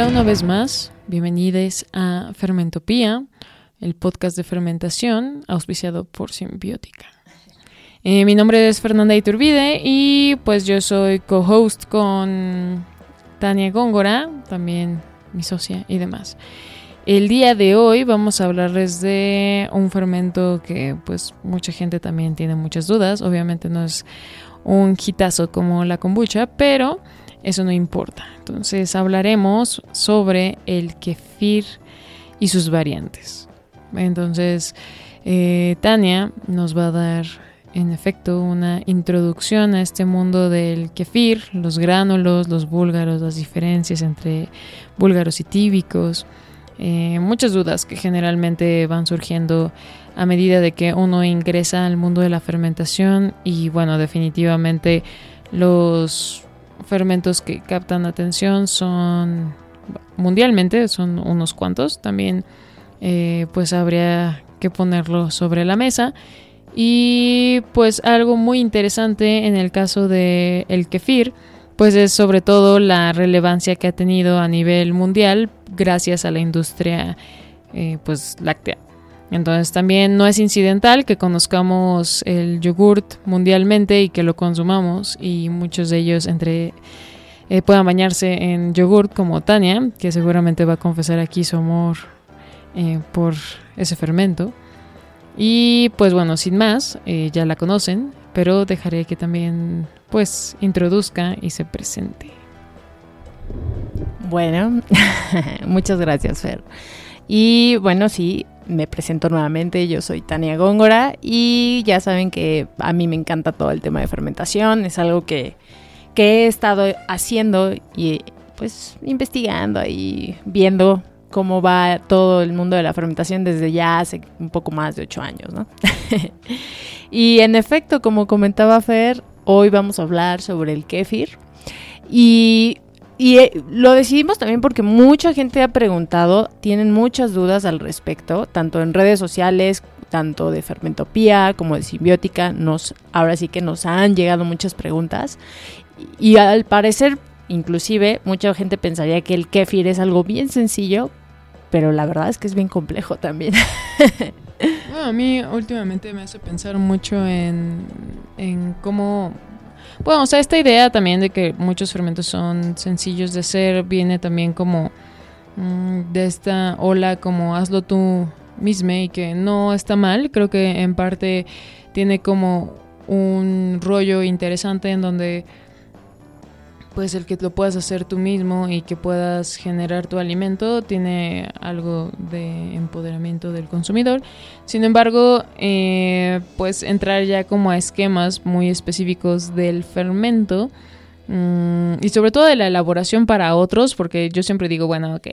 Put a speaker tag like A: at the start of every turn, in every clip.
A: Hola una vez más, bienvenidos a Fermentopía, el podcast de fermentación auspiciado por Simbiótica. Eh, mi nombre es Fernanda Iturbide y pues yo soy co-host con Tania Góngora, también mi socia y demás. El día de hoy vamos a hablarles de un fermento que pues mucha gente también tiene muchas dudas. Obviamente no es un hitazo como la kombucha, pero eso no importa. Entonces hablaremos sobre el kefir y sus variantes. Entonces eh, Tania nos va a dar en efecto una introducción a este mundo del kefir, los gránulos, los búlgaros, las diferencias entre búlgaros y tíbicos, eh, muchas dudas que generalmente van surgiendo a medida de que uno ingresa al mundo de la fermentación y bueno, definitivamente los fermentos que captan atención son mundialmente, son unos cuantos. También eh, pues habría que ponerlo sobre la mesa. Y pues algo muy interesante en el caso de el kefir, pues es sobre todo la relevancia que ha tenido a nivel mundial gracias a la industria eh, pues láctea. Entonces también no es incidental que conozcamos el yogurt mundialmente y que lo consumamos y muchos de ellos entre eh, puedan bañarse en yogurt como Tania, que seguramente va a confesar aquí su amor eh, por ese fermento. Y pues bueno, sin más, eh, ya la conocen, pero dejaré que también pues introduzca y se presente.
B: Bueno, muchas gracias Fer. Y bueno, sí, me presento nuevamente, yo soy Tania Góngora y ya saben que a mí me encanta todo el tema de fermentación, es algo que, he estado haciendo y pues investigando y viendo cómo va todo el mundo de la fermentación desde ya hace un poco más de ocho años, ¿no? y en efecto, como comentaba Fer, hoy vamos a hablar sobre el kéfir y y eh, lo decidimos también porque mucha gente ha preguntado, tienen muchas dudas al respecto, tanto en redes sociales, tanto de fermentopía como de simbiótica, nos, ahora sí que nos han llegado muchas preguntas. Y, al parecer, inclusive, mucha gente pensaría que el kefir es algo bien sencillo, pero la verdad es que es bien complejo también.
A: a mí últimamente me hace pensar mucho en, en cómo bueno, o sea, esta idea también de que muchos fermentos son sencillos de hacer viene también como mm, de esta ola como hazlo tú mismo y que no está mal. Creo que en parte tiene como un rollo interesante en donde pues el que lo puedas hacer tú mismo y que puedas generar tu alimento tiene algo de empoderamiento del consumidor. Sin embargo, eh, pues entrar ya como a esquemas muy específicos del fermento mm, y sobre todo de la elaboración para otros, porque yo siempre digo, bueno, ok.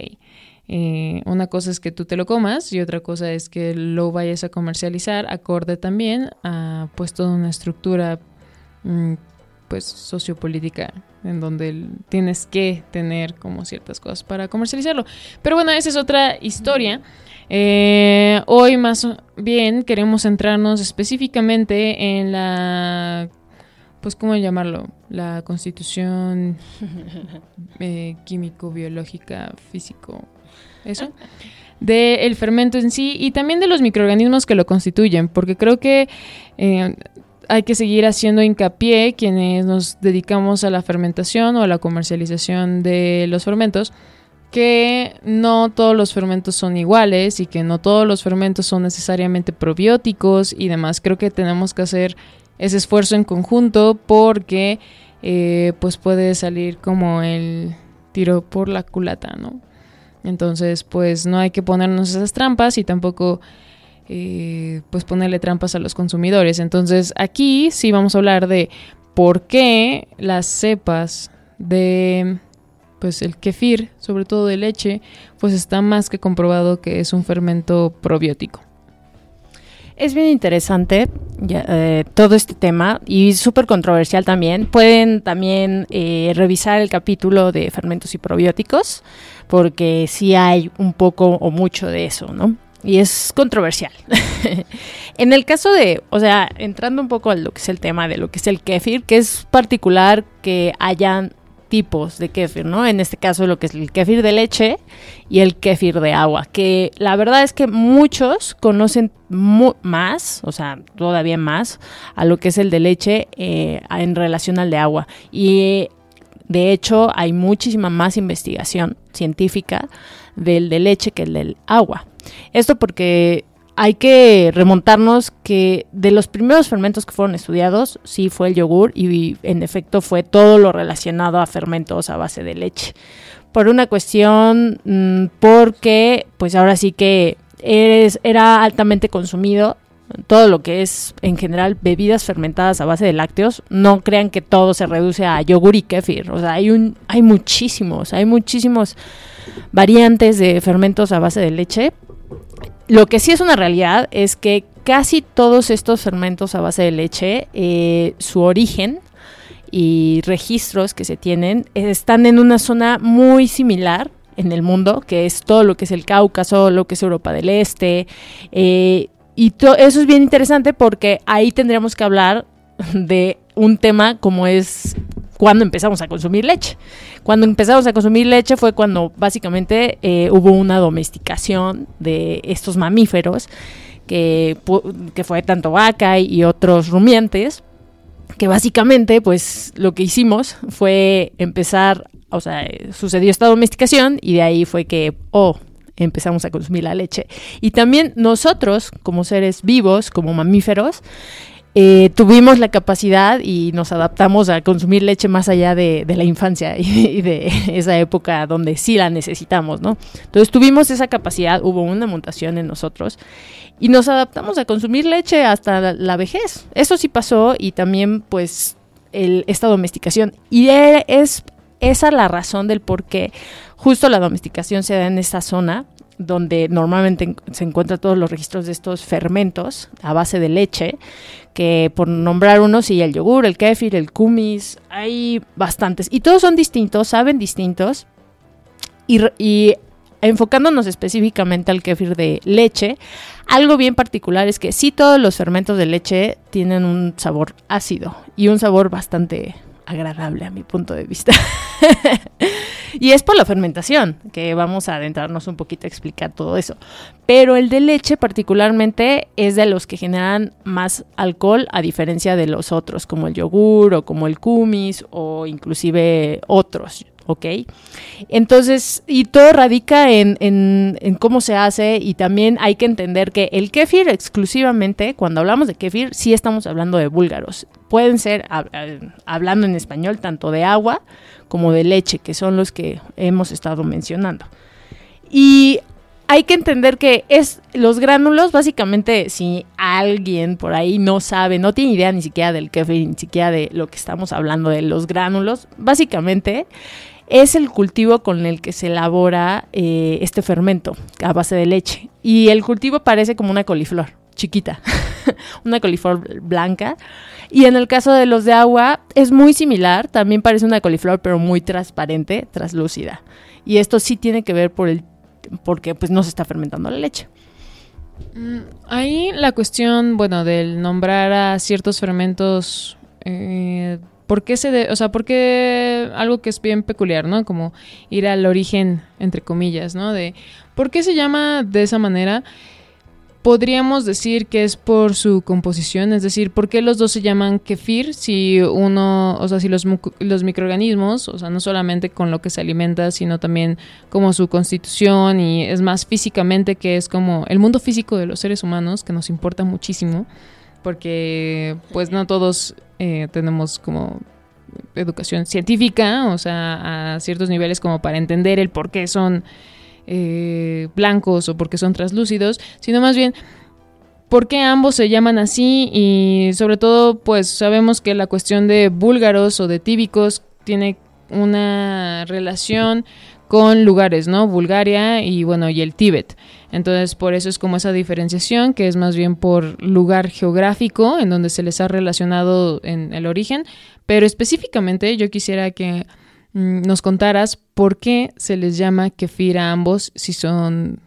A: Eh, una cosa es que tú te lo comas y otra cosa es que lo vayas a comercializar acorde también a pues toda una estructura mm, pues sociopolítica en donde tienes que tener como ciertas cosas para comercializarlo. Pero bueno, esa es otra historia. Eh, hoy más bien queremos centrarnos específicamente en la, pues cómo llamarlo, la constitución eh, químico, biológica, físico, eso, del fermento en sí y también de los microorganismos que lo constituyen, porque creo que eh, hay que seguir haciendo hincapié quienes nos dedicamos a la fermentación o a la comercialización de los fermentos, que no todos los fermentos son iguales y que no todos los fermentos son necesariamente probióticos y demás. Creo que tenemos que hacer ese esfuerzo en conjunto porque eh, pues puede salir como el tiro por la culata, ¿no? Entonces pues no hay que ponernos esas trampas y tampoco eh, pues ponerle trampas a los consumidores. Entonces aquí sí vamos a hablar de por qué las cepas de pues el kefir, sobre todo de leche, pues está más que comprobado que es un fermento probiótico.
B: Es bien interesante eh, todo este tema y súper controversial también. Pueden también eh, revisar el capítulo de fermentos y probióticos porque sí hay un poco o mucho de eso, ¿no? Y es controversial. en el caso de, o sea, entrando un poco a lo que es el tema de lo que es el kefir, que es particular que hayan tipos de kéfir, ¿no? En este caso lo que es el kéfir de leche y el kéfir de agua, que la verdad es que muchos conocen más, o sea, todavía más, a lo que es el de leche eh, en relación al de agua. Y de hecho hay muchísima más investigación científica del de leche que el del agua. Esto porque hay que remontarnos que de los primeros fermentos que fueron estudiados, sí fue el yogur y en efecto fue todo lo relacionado a fermentos a base de leche. Por una cuestión, mm, porque pues ahora sí que era altamente consumido todo lo que es en general bebidas fermentadas a base de lácteos, no crean que todo se reduce a yogur y kefir. O sea, hay un, hay muchísimos, hay muchísimos variantes de fermentos a base de leche lo que sí es una realidad es que casi todos estos fermentos a base de leche, eh, su origen y registros que se tienen están en una zona muy similar en el mundo, que es todo lo que es el Cáucaso, lo que es Europa del Este. Eh, y eso es bien interesante porque ahí tendríamos que hablar de un tema como es cuando empezamos a consumir leche. Cuando empezamos a consumir leche fue cuando básicamente eh, hubo una domesticación de estos mamíferos, que, que fue tanto vaca y otros rumiantes, que básicamente pues lo que hicimos fue empezar, o sea, sucedió esta domesticación y de ahí fue que, oh, empezamos a consumir la leche. Y también nosotros, como seres vivos, como mamíferos, eh, tuvimos la capacidad y nos adaptamos a consumir leche más allá de, la infancia y, de esa época donde sí la necesitamos, ¿no? Entonces tuvimos esa capacidad, hubo una mutación en nosotros y nos adaptamos a consumir leche hasta la, vejez. Eso sí pasó y también pues el, esta domesticación. Y es esa la razón del por qué justo la domesticación se da en esta zona donde normalmente se encuentran todos los registros de estos fermentos a base de leche, que por nombrar unos, sí, el yogur, el kefir, el kumis, hay bastantes. Y todos son distintos, saben distintos. Y, enfocándonos específicamente al kefir de leche, algo bien particular es que sí todos los fermentos de leche tienen un sabor ácido y un sabor bastante agradable a mi punto de vista. y es por la fermentación, que vamos a adentrarnos un poquito a explicar todo eso. Pero el de leche particularmente es de los que generan más alcohol a diferencia de los otros, como el yogur o como el kumis o inclusive otros. ¿Ok? Entonces, y todo radica en, en, cómo se hace y también hay que entender que el kefir exclusivamente, cuando hablamos de kefir, sí estamos hablando de búlgaros. Pueden ser, hablando en español, tanto de agua como de leche, que son los que hemos estado mencionando. Y hay que entender que es los gránulos, básicamente, si alguien por ahí no sabe, no tiene idea ni siquiera del kefir, ni siquiera de lo que estamos hablando de los gránulos, básicamente es el cultivo con el que se elabora eh, este fermento a base de leche. Y el cultivo parece como una coliflor, chiquita, una coliflor blanca. Y en el caso de los de agua es muy similar, también parece una coliflor, pero muy transparente, translúcida. Y esto sí tiene que ver por el, porque pues no se está fermentando la leche.
A: Mm, ahí la cuestión, bueno, del nombrar a ciertos fermentos eh, ¿Por qué se de, o sea, por qué algo que es bien peculiar, ¿no? Como ir al origen, entre comillas, ¿no? De ¿por qué se llama de esa manera? Podríamos decir que es por su composición, es decir, ¿por qué los dos se llaman kefir si uno, o sea, si los, los microorganismos, o sea, no solamente con lo que se alimenta, sino también como su constitución y es más físicamente que es como el mundo físico de los seres humanos que nos importa muchísimo? Porque pues no todos eh, tenemos como educación científica, o sea, a ciertos niveles como para entender el por qué son eh, blancos o por qué son translúcidos, sino más bien por qué ambos se llaman así y sobre todo pues sabemos que la cuestión de búlgaros o de tíbicos tiene una relación con lugares, ¿no? Bulgaria y bueno, y el Tíbet. Entonces, por eso es como esa diferenciación, que es más bien por lugar geográfico en donde se les ha relacionado en el origen, pero específicamente yo quisiera que mm, nos contaras por qué se les llama kefir a ambos si son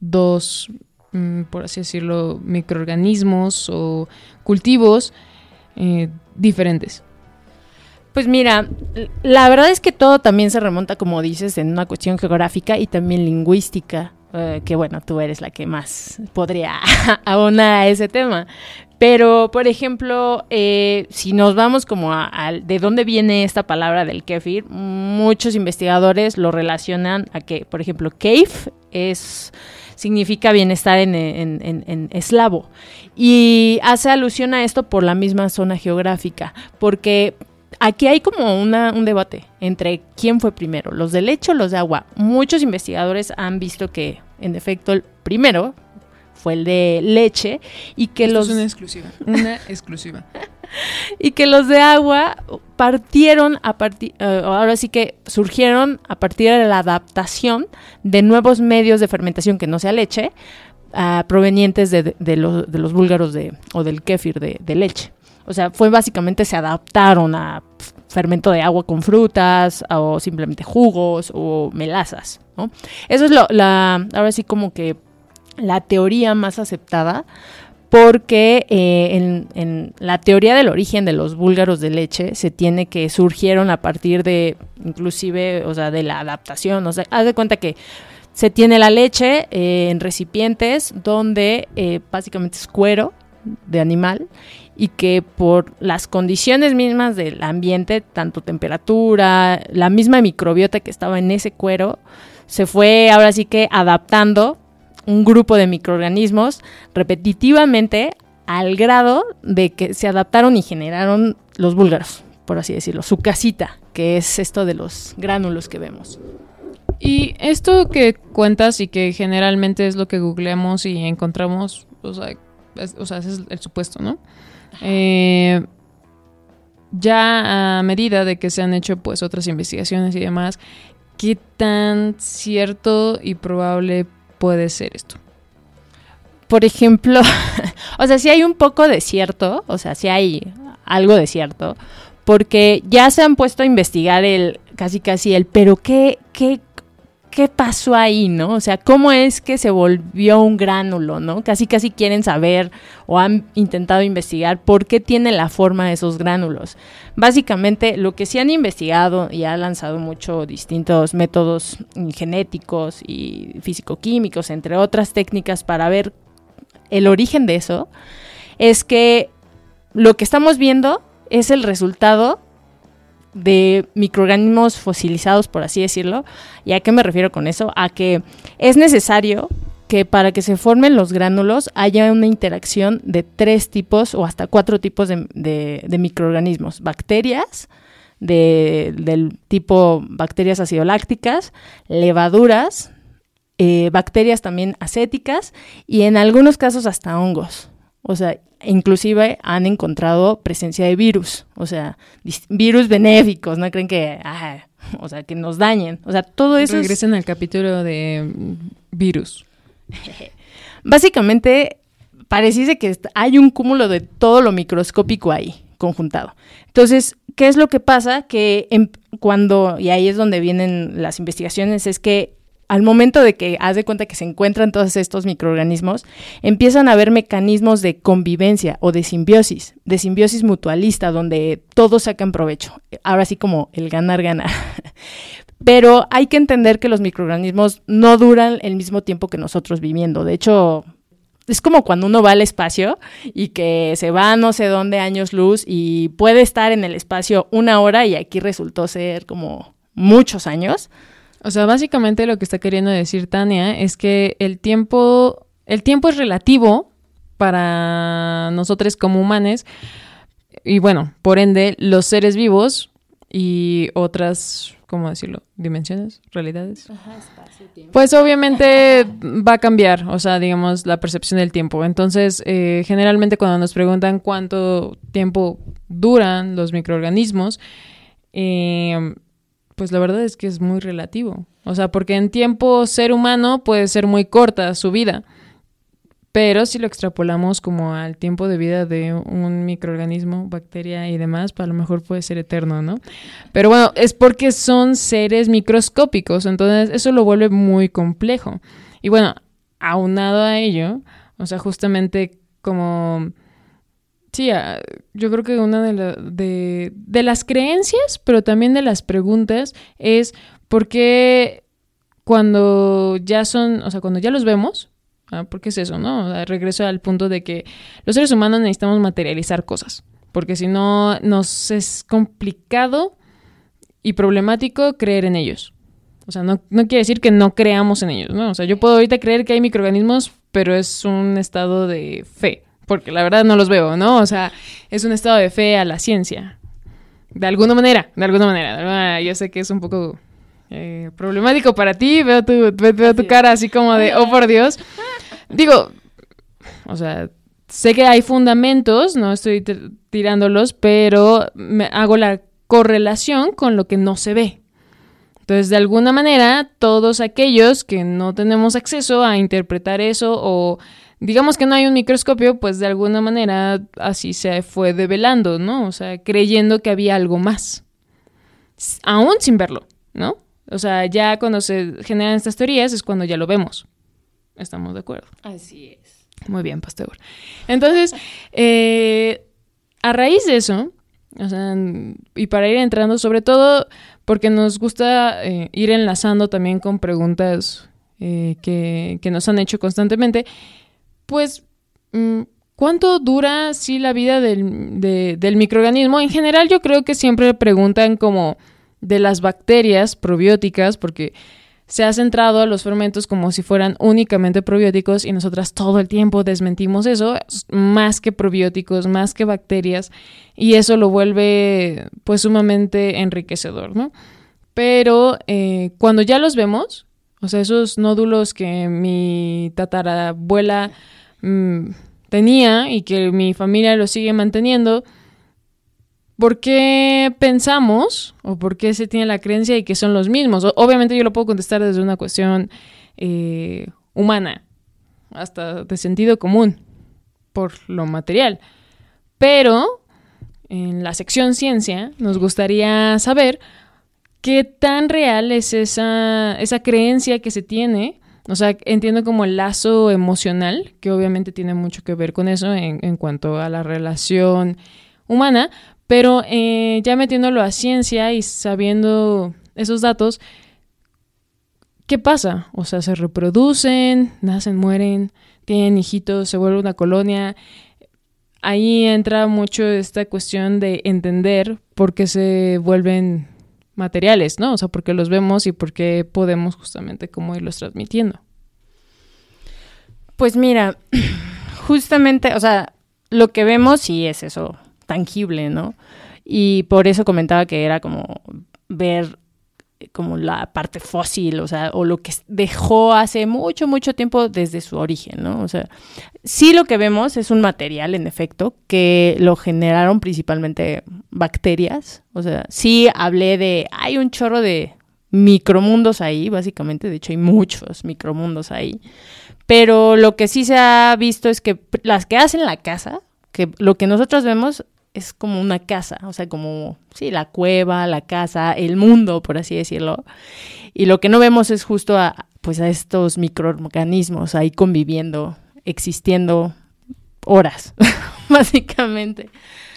A: dos, mm, por así decirlo, microorganismos o cultivos eh, diferentes.
B: Pues mira, la verdad es que todo también se remonta, como dices, en una cuestión geográfica y también lingüística. Eh, que bueno, tú eres la que más podría abonar a ese tema. Pero, por ejemplo, eh, si nos vamos como a, de dónde viene esta palabra del kefir, muchos investigadores lo relacionan a que, por ejemplo, keif es significa bienestar en, en, eslavo. Y hace alusión a esto por la misma zona geográfica, porque aquí hay como una, un debate entre quién fue primero, los de leche o los de agua. Muchos investigadores han visto que, en efecto, el primero fue el de leche y que los...
A: Es una exclusiva, una exclusiva.
B: y que los de agua partieron a partir, eh, ahora sí que surgieron a partir de la adaptación de nuevos medios de fermentación que no sea leche, uh, provenientes de, de, los, de, los, búlgaros de, o del kéfir de, de, leche. O sea, fue básicamente se adaptaron a fermento de agua con frutas o simplemente jugos o melazas. ¿no? Eso es lo, la, ahora sí como que la teoría más aceptada porque eh, en, la teoría del origen de los búlgaros de leche se tiene que surgieron a partir de, inclusive, o sea, de la adaptación. O sea, haz de cuenta que se tiene la leche eh, en recipientes donde eh, básicamente es cuero de animal y que por las condiciones mismas del ambiente, tanto temperatura, la misma microbiota que estaba en ese cuero, se fue ahora sí que adaptando un grupo de microorganismos repetitivamente al grado de que se adaptaron y generaron los búlgaros, por así decirlo, su casita, que es esto de los gránulos que vemos.
A: Y esto que cuentas y que generalmente es lo que googleamos y encontramos, o sea, o sea ese es el supuesto, ¿no? Eh, ya a medida de que se han hecho pues otras investigaciones y demás, ¿qué tan cierto y probable puede ser esto?
B: Por ejemplo, o sea, si hay un poco de cierto, o sea, si hay algo de cierto, porque ya se han puesto a investigar el casi casi el, pero qué, qué, qué pasó ahí, ¿no? O sea, cómo es que se volvió un gránulo, ¿no? Casi casi quieren saber o han intentado investigar por qué tiene la forma de esos gránulos. Básicamente, lo que sí han investigado y ha lanzado mucho distintos métodos genéticos y físico-químicos, entre otras técnicas, para ver el origen de eso, es que lo que estamos viendo es el resultado de microorganismos fosilizados, por así decirlo. ¿Y a qué me refiero con eso? A que es necesario que para que se formen los gránulos haya una interacción de tres tipos o hasta cuatro tipos de, microorganismos. Bacterias, del tipo bacterias acidolácticas, levaduras, eh, bacterias también acéticas y en algunos casos hasta hongos. O sea, inclusive han encontrado presencia de virus, o sea, virus benéficos, no creen que, ah, o sea, que nos dañen, o sea, todo eso.
A: Regresen al capítulo de mm, virus.
B: Básicamente, pareciese que hay un cúmulo de todo lo microscópico ahí, conjuntado. Entonces, ¿qué es lo que pasa? Que cuando, y ahí es donde vienen las investigaciones, es que al momento de que haz de cuenta que se encuentran todos estos microorganismos, empiezan a haber mecanismos de convivencia o de simbiosis, de simbiosis mutualista, donde todos sacan provecho. Ahora sí como el ganar-ganar. Pero hay que entender que los microorganismos no duran el mismo tiempo que nosotros viviendo. De hecho, es como cuando uno va al espacio y que se va no sé dónde años luz y puede estar en el espacio una hora y aquí resultó ser como muchos años.
A: O sea, básicamente lo que está queriendo decir Tania es que el tiempo, el tiempo es relativo para nosotros como humanos y bueno, por ende, los seres vivos y otras, ¿cómo decirlo? Dimensiones, realidades. Ajá, espacio, tiempo. Pues obviamente va a cambiar, o sea, digamos, la percepción del tiempo. Entonces, eh, generalmente cuando nos preguntan cuánto tiempo duran los microorganismos, eh, pues la verdad es que es muy relativo. O sea, porque en tiempo ser humano puede ser muy corta su vida. Pero si lo extrapolamos como al tiempo de vida de un microorganismo, bacteria y demás, pues a lo mejor puede ser eterno, ¿no? Pero bueno, es porque son seres microscópicos, entonces eso lo vuelve muy complejo. Y bueno, aunado a ello, o sea, justamente como Sí, ah, yo creo que una de, de, de, las creencias, pero también de las preguntas, es por qué cuando ya son, o sea, cuando ya los vemos, ah, ¿por qué es eso, no? regreso al punto de que los seres humanos necesitamos materializar cosas, porque si no nos es complicado y problemático creer en ellos. O sea, no, no quiere decir que no creamos en ellos, ¿no? O sea, yo puedo ahorita creer que hay microorganismos, pero es un estado de fe porque la verdad no los veo, ¿no? O sea, es un estado de fe a la ciencia. De alguna manera, de alguna manera. Yo sé que es un poco eh, problemático para ti, veo tu, veo tu cara así como de, oh por Dios. Digo, o sea, sé que hay fundamentos, no estoy tirándolos, pero me hago la correlación con lo que no se ve. Entonces, de alguna manera, todos aquellos que no tenemos acceso a interpretar eso o digamos que no hay un microscopio, pues de alguna manera así se fue develando, ¿no? O sea, creyendo que había algo más, aún sin verlo, ¿no? O sea, ya cuando se generan estas teorías es cuando ya lo vemos. ¿Estamos de acuerdo?
B: Así es.
A: Muy bien, Pasteur. Entonces, eh, a raíz de eso, o sea, y para ir entrando, sobre todo porque nos gusta eh, ir enlazando también con preguntas eh, que, que, nos han hecho constantemente, pues, mm, ¿cuánto dura sí la vida del, del microorganismo? En general yo creo que siempre preguntan como de las bacterias probióticas, porque se ha centrado a los fermentos como si fueran únicamente probióticos y nosotras todo el tiempo desmentimos eso, más que probióticos, más que bacterias, y eso lo vuelve pues sumamente enriquecedor, ¿no? Pero eh, cuando ya los vemos, o sea, esos nódulos que mi tatarabuela Mm, tenía y que mi familia lo sigue manteniendo, ¿por qué pensamos o por qué se tiene la creencia de que son los mismos? obviamente yo lo puedo contestar desde una cuestión eh, humana, hasta de sentido común, por lo material. Pero en la sección ciencia nos gustaría saber qué tan real es esa, esa creencia que se tiene o sea, entiendo como el lazo emocional, que obviamente tiene mucho que ver con eso en, cuanto a la relación humana, pero eh, ya metiéndolo a ciencia y sabiendo esos datos, ¿qué pasa? O sea, se reproducen, nacen, mueren, tienen hijitos, se vuelve una colonia. Ahí entra mucho esta cuestión de entender por qué se vuelven materiales, ¿no? O sea, porque los vemos y porque podemos justamente como irlos transmitiendo.
B: Pues mira, justamente, o sea, lo que vemos sí es eso, tangible, ¿no? Y por eso comentaba que era como ver como la parte fósil, o sea, o lo que dejó hace mucho, mucho tiempo desde su origen, ¿no? O sea, sí lo que vemos es un material, en efecto, que lo generaron principalmente bacterias, o sea, sí hablé de, hay un chorro de micromundos ahí, básicamente, de hecho hay muchos micromundos ahí, pero lo que sí se ha visto es que las que hacen la casa, que lo que nosotros vemos es como una casa, o sea, como, sí, la cueva, la casa, el mundo, por así decirlo. Y lo que no vemos es justo a, pues a estos microorganismos ahí conviviendo, existiendo horas, básicamente.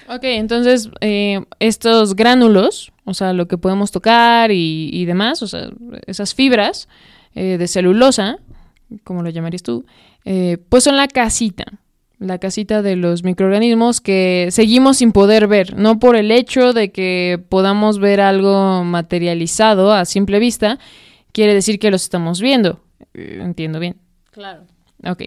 A: Ok, entonces eh, estos gránulos, o sea, lo que podemos tocar y, demás, o sea, esas fibras eh, de celulosa, como lo llamarías tú, eh, pues son la casita, la casita de los microorganismos que seguimos sin poder ver, no por el hecho de que podamos ver algo materializado a simple vista, quiere decir que los estamos viendo. Eh, entiendo bien.
B: Claro.
A: Ok,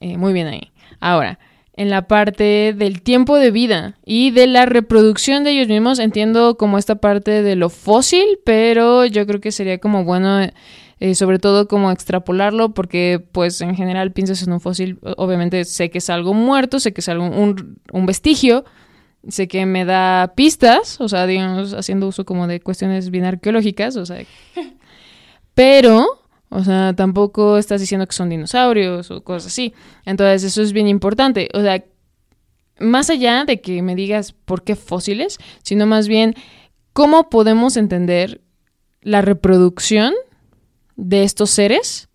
A: eh, muy bien ahí. Ahora, en la parte del tiempo de vida y de la reproducción de ellos mismos, entiendo como esta parte de lo fósil, pero yo creo que sería como bueno eh, sobre todo como extrapolarlo, porque pues en general piensas en un fósil, obviamente sé que es algo muerto, sé que es algo, un, un vestigio, sé que me da pistas, o sea, digamos, haciendo uso como de cuestiones bien arqueológicas, o sea, pero, o sea, tampoco estás diciendo que son dinosaurios o cosas así. Entonces, eso es bien importante, o sea, más allá de que me digas por qué fósiles, sino más bien cómo podemos entender la reproducción de estos seres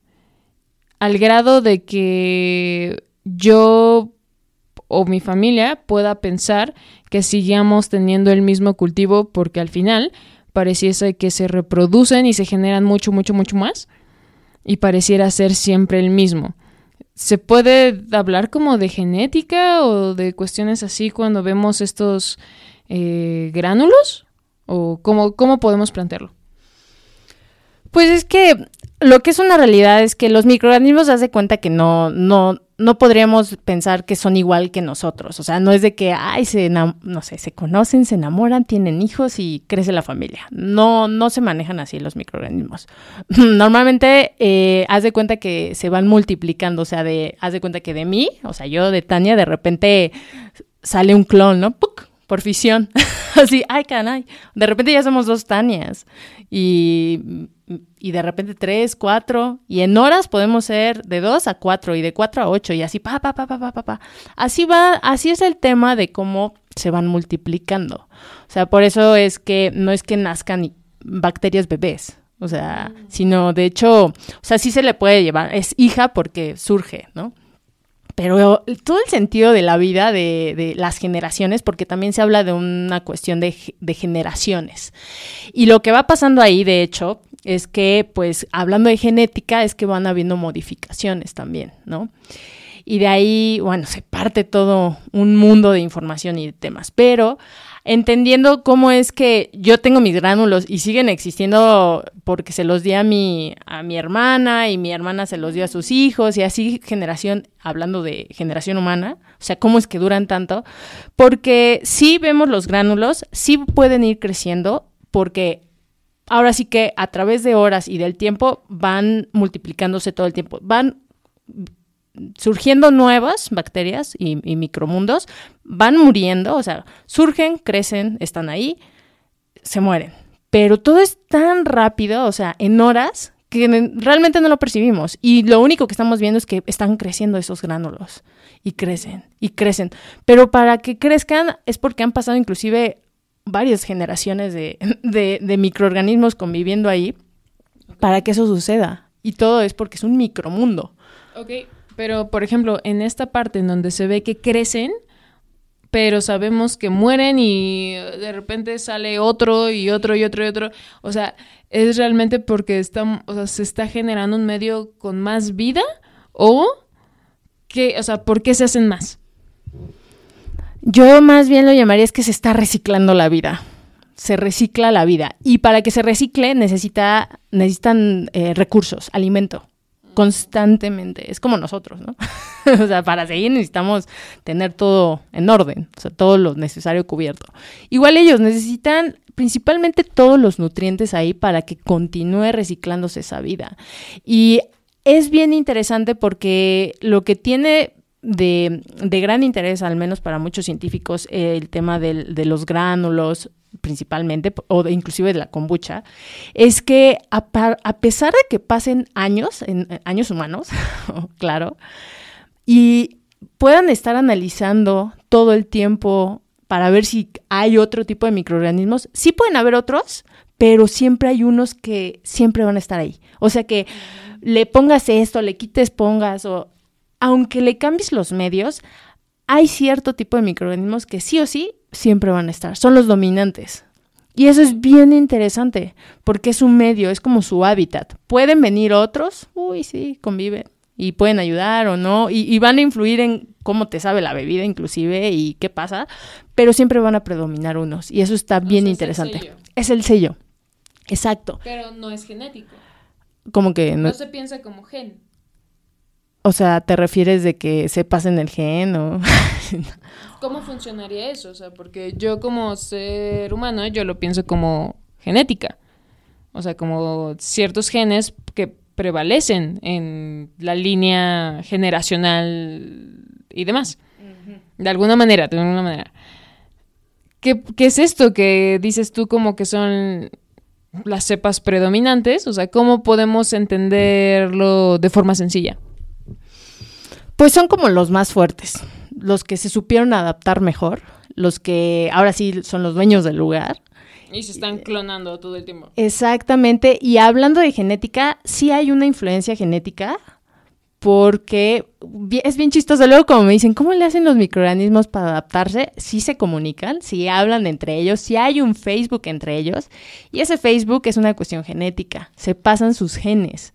A: al grado de que yo o mi familia pueda pensar que sigamos teniendo el mismo cultivo porque al final pareciese que se reproducen y se generan mucho, mucho, mucho más y pareciera ser siempre el mismo. ¿Se puede hablar como de genética o de cuestiones así cuando vemos estos eh, gránulos? ¿O cómo, cómo podemos plantearlo?
B: Pues es que lo que es una realidad es que los microorganismos se de cuenta que no, no, no podríamos pensar que son igual que nosotros. O sea, no es de que, ay, se, no sé, se conocen, se enamoran, tienen hijos y crece la familia. No, no se manejan así los microorganismos. Normalmente, eh, haz de cuenta que se van multiplicando. O sea, de, haz de cuenta que de mí, o sea, yo de Tania, de repente sale un clon, ¿no? ¡Puc! Por fisión. así, ay, canay. De repente ya somos dos Tanias. Y y de repente tres, cuatro, y en horas podemos ser de dos a cuatro y de cuatro a ocho y así, pa, pa, pa, pa, pa, pa, pa. Así va, así es el tema de cómo se van multiplicando. O sea, por eso es que no es que nazcan bacterias bebés, o sea, mm. sino de hecho, o sea, sí se le puede llevar, es hija porque surge, ¿no? Pero todo el sentido de la vida de, de, las generaciones, porque también se habla de una cuestión de, de, generaciones. Y lo que va pasando ahí, de hecho, es que, pues, hablando de genética, es que van habiendo modificaciones también, ¿no? Y de ahí, bueno, se parte todo un mundo de información y de temas, pero entendiendo cómo es que yo tengo mis gránulos y siguen existiendo porque se los di a mi, a mi hermana y mi hermana se los dio a sus hijos y así generación, hablando de generación humana, o sea, cómo es que duran tanto, porque sí vemos los gránulos, sí pueden ir creciendo porque ahora sí que a través de horas y del tiempo van multiplicándose todo el tiempo, van surgiendo nuevas bacterias y, micromundos, van muriendo, o sea, surgen, crecen, están ahí, se mueren. Pero todo es tan rápido, o sea, en horas, que realmente no lo percibimos. Y lo único que estamos viendo es que están creciendo esos gránulos. Y crecen, y crecen. Pero para que crezcan es porque han pasado inclusive varias generaciones de, de microorganismos conviviendo ahí para que eso suceda. Y todo es porque es un micromundo.
A: Ok, pero, por ejemplo, en esta parte en donde se ve que crecen, pero sabemos que mueren y de repente sale otro y otro y otro y otro. O sea, es realmente porque está, o sea, se está generando un medio con más vida o que, o sea, ¿por qué se hacen más?
B: Yo más bien lo llamaría es que se está reciclando la vida. Se recicla la vida. Y para que se recicle necesita, necesitan eh, recursos, alimento constantemente. Es como nosotros, ¿no? o sea, para seguir necesitamos tener todo en orden, o sea, todo lo necesario cubierto. Igual ellos necesitan principalmente todos los nutrientes ahí para que continúe reciclándose esa vida. Y es bien interesante porque lo que tiene de, de, gran interés, al menos para muchos científicos, el tema del, de los gránulos, principalmente, o inclusive de la kombucha, es que a, pesar de que pasen años, en, años humanos, claro, y puedan estar analizando todo el tiempo para ver si hay otro tipo de microorganismos, sí pueden haber otros, pero siempre hay unos que siempre van a estar ahí. O sea que le pongas esto, le quites pongas, o aunque le cambies los medios, hay cierto tipo de microorganismos que sí o sí siempre van a estar, son los dominantes. Y eso es bien interesante, porque es un medio, es como su hábitat. Pueden venir otros, uy, sí, conviven, y pueden ayudar o no, y, van a influir en cómo te sabe la bebida inclusive y qué pasa, pero siempre van a predominar unos, y eso está bien interesante. Es el, sello, exacto.
A: Pero no es genético.
B: Como que
A: no, no se piensa como gen.
B: O sea, ¿te refieres de que se pasen el gen o...?
A: ¿Cómo funcionaría eso? O sea, porque yo como ser humano, yo lo pienso como genética. O sea, como ciertos genes que prevalecen en la línea generacional y demás. De alguna manera, de alguna manera. ¿Qué, ¿Qué es esto que dices tú como que son las cepas predominantes? O sea, ¿cómo podemos entenderlo de forma sencilla?
B: Pues son como los más fuertes, los que se supieron adaptar mejor, los que ahora sí son los dueños del lugar.
A: Y se están clonando todo el tiempo.
B: Exactamente. Y hablando de genética, sí hay una influencia genética, porque es bien chistoso. Luego, como me dicen, ¿cómo le hacen los microorganismos para adaptarse? Sí se comunican, sí hablan entre ellos, sí hay un Facebook entre ellos. Y ese Facebook es una cuestión genética, se pasan sus genes.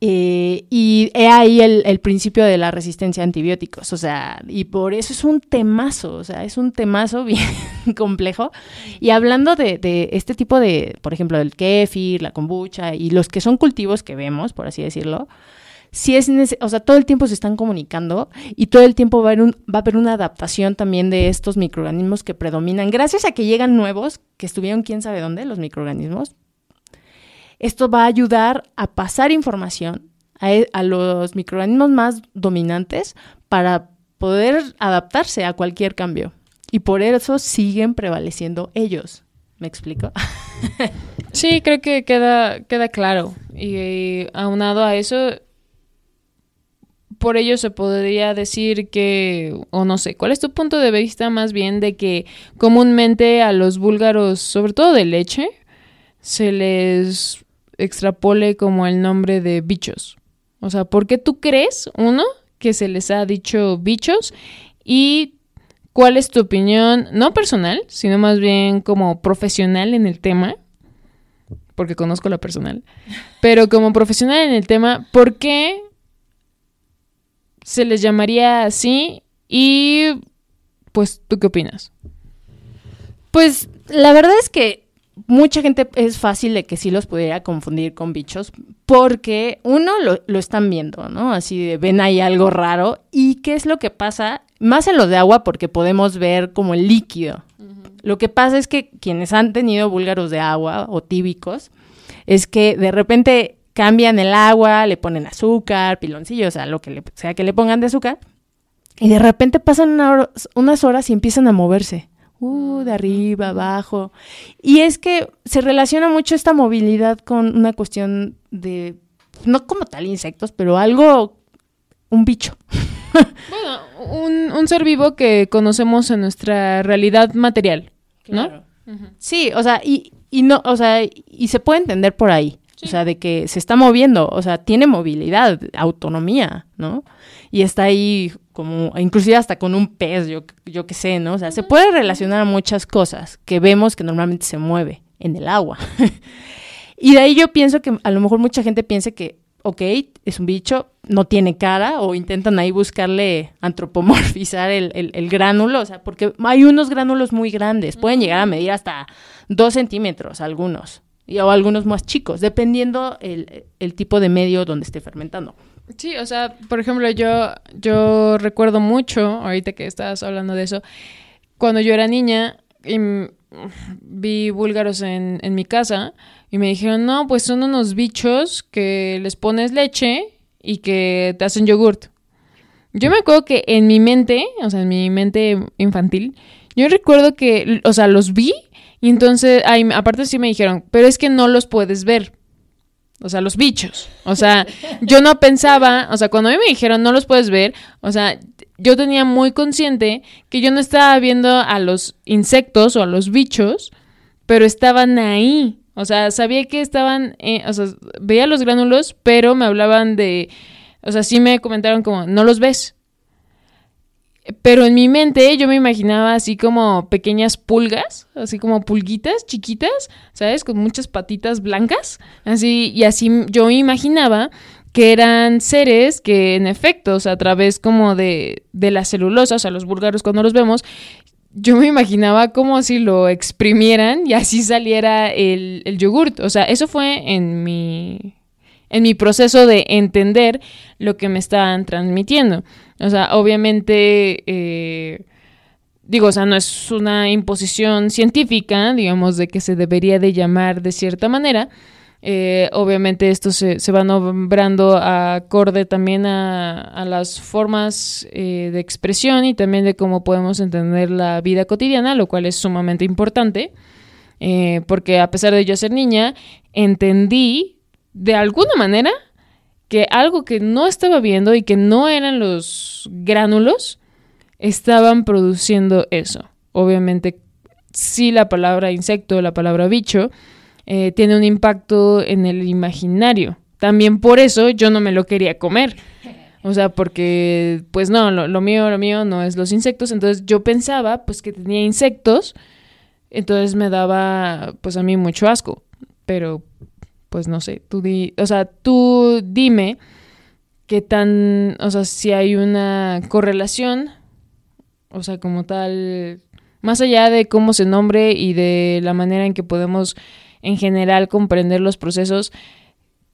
B: Eh, y he ahí el, principio de la resistencia a antibióticos, o sea, y por eso es un temazo, o sea, es un temazo bien complejo. Y hablando de, de, este tipo de, por ejemplo, el kefir, la kombucha y los que son cultivos que vemos, por así decirlo, si es o sea, todo el tiempo se están comunicando y todo el tiempo va a, haber un, va a haber una adaptación también de estos microorganismos que predominan. Gracias a que llegan nuevos, que estuvieron quién sabe dónde, los microorganismos, esto va a ayudar a pasar información a, e, a los microorganismos más dominantes para poder adaptarse a cualquier cambio. Y por eso siguen prevaleciendo ellos. ¿Me explico?
A: sí, creo que queda, queda claro. Y aunado a eso, por ello se podría decir que, o no sé, ¿cuál es tu punto de vista más bien de que comúnmente a los búlgaros, sobre todo de leche, se les extrapole como el nombre de bichos? O sea, ¿por qué tú crees, uno, que se les ha dicho bichos? Y cuál es tu opinión, no personal, sino más bien como profesional en el tema, porque conozco la personal, pero como profesional en el tema, ¿por qué se les llamaría así y pues tú qué opinas?
B: Pues la verdad es que mucha gente es fácil de que sí los pudiera confundir con bichos porque uno lo, están viendo, ¿no? Así de ven ahí algo raro y qué es lo que pasa, más en lo de agua porque podemos ver como el líquido. Lo que pasa es que quienes han tenido búlgaros de agua o tíbicos es que de repente cambian el agua, le ponen azúcar, piloncillo, o sea, lo que sea que le pongan de azúcar, y de repente pasan unas horas y empiezan a moverse. Uh, de arriba, abajo. Y es que se relaciona mucho esta movilidad con una cuestión de, no como tal insectos, pero algo, un bicho.
A: bueno, un, ser vivo que conocemos en nuestra realidad material, ¿no?
B: Sí, o sea, y, y no, o sea, y se puede entender por ahí. O sea, de que se está moviendo, o sea, tiene movilidad, autonomía, ¿no? Y está ahí como, inclusive hasta con un pez, yo, yo qué sé, ¿no? O sea, se puede relacionar a muchas cosas que vemos que normalmente se mueve en el agua. y de ahí yo pienso que a lo mejor mucha gente piense que, ok, es un bicho, no tiene cara, o intentan ahí buscarle antropomorfizar el, el, el gránulo, o sea, porque hay unos gránulos muy grandes, pueden llegar a medir hasta dos centímetros algunos o algunos más chicos, dependiendo el, el tipo de medio donde esté fermentando.
A: Sí, o sea, por ejemplo, yo, yo recuerdo mucho, ahorita que estabas hablando de eso, cuando yo era niña y vi búlgaros en, en mi casa y me dijeron, no, pues son unos bichos que les pones leche y que te hacen yogurt. Yo me acuerdo que en mi mente, o sea, en mi mente infantil, yo recuerdo que, o sea, los vi y entonces, aparte sí me dijeron, pero es que no los puedes ver. O sea, los bichos. O sea, yo no pensaba, o sea, cuando a mí me dijeron no los puedes ver, o sea, yo tenía muy consciente que yo no estaba viendo a los insectos o a los bichos, pero estaban ahí. O sea, sabía que estaban, eh, o sea, veía los gránulos, pero me hablaban de, o sea, sí me comentaron como, no los ves. Pero en mi mente yo me imaginaba así como pequeñas pulgas, así como pulguitas chiquitas, ¿sabes? Con muchas patitas blancas, así, y así yo me imaginaba que eran seres que en efecto, a través como de, de la celulosa, o sea, los búlgaros cuando los vemos, yo me imaginaba como si lo exprimieran y así saliera el, el yogurt. O sea, eso fue en mi, en mi proceso de entender lo que me estaban transmitiendo. O sea, obviamente, eh, digo, o sea, no es una imposición científica, digamos, de que se debería de llamar de cierta manera. Eh, obviamente esto se, se, va nombrando acorde también a, las formas eh, de expresión y también de cómo podemos entender la vida cotidiana, lo cual es sumamente importante, porque a pesar de yo ser niña, entendí de alguna manera que algo que no estaba viendo y que no eran los gránulos estaban produciendo eso. Obviamente, sí la palabra insecto, la palabra bicho, eh, tiene un impacto en el imaginario, también por eso yo no me lo quería comer. O sea, porque, pues no, lo, lo, mío, lo mío no es los insectos. Entonces yo pensaba, pues que tenía insectos. Entonces me daba, pues a mí mucho asco. Pero, pues no sé, tú di, o sea, tú dime qué tan, o sea, si hay una correlación, o sea, como tal, más allá de cómo se nombre y de la manera en que podemos en general comprender los procesos,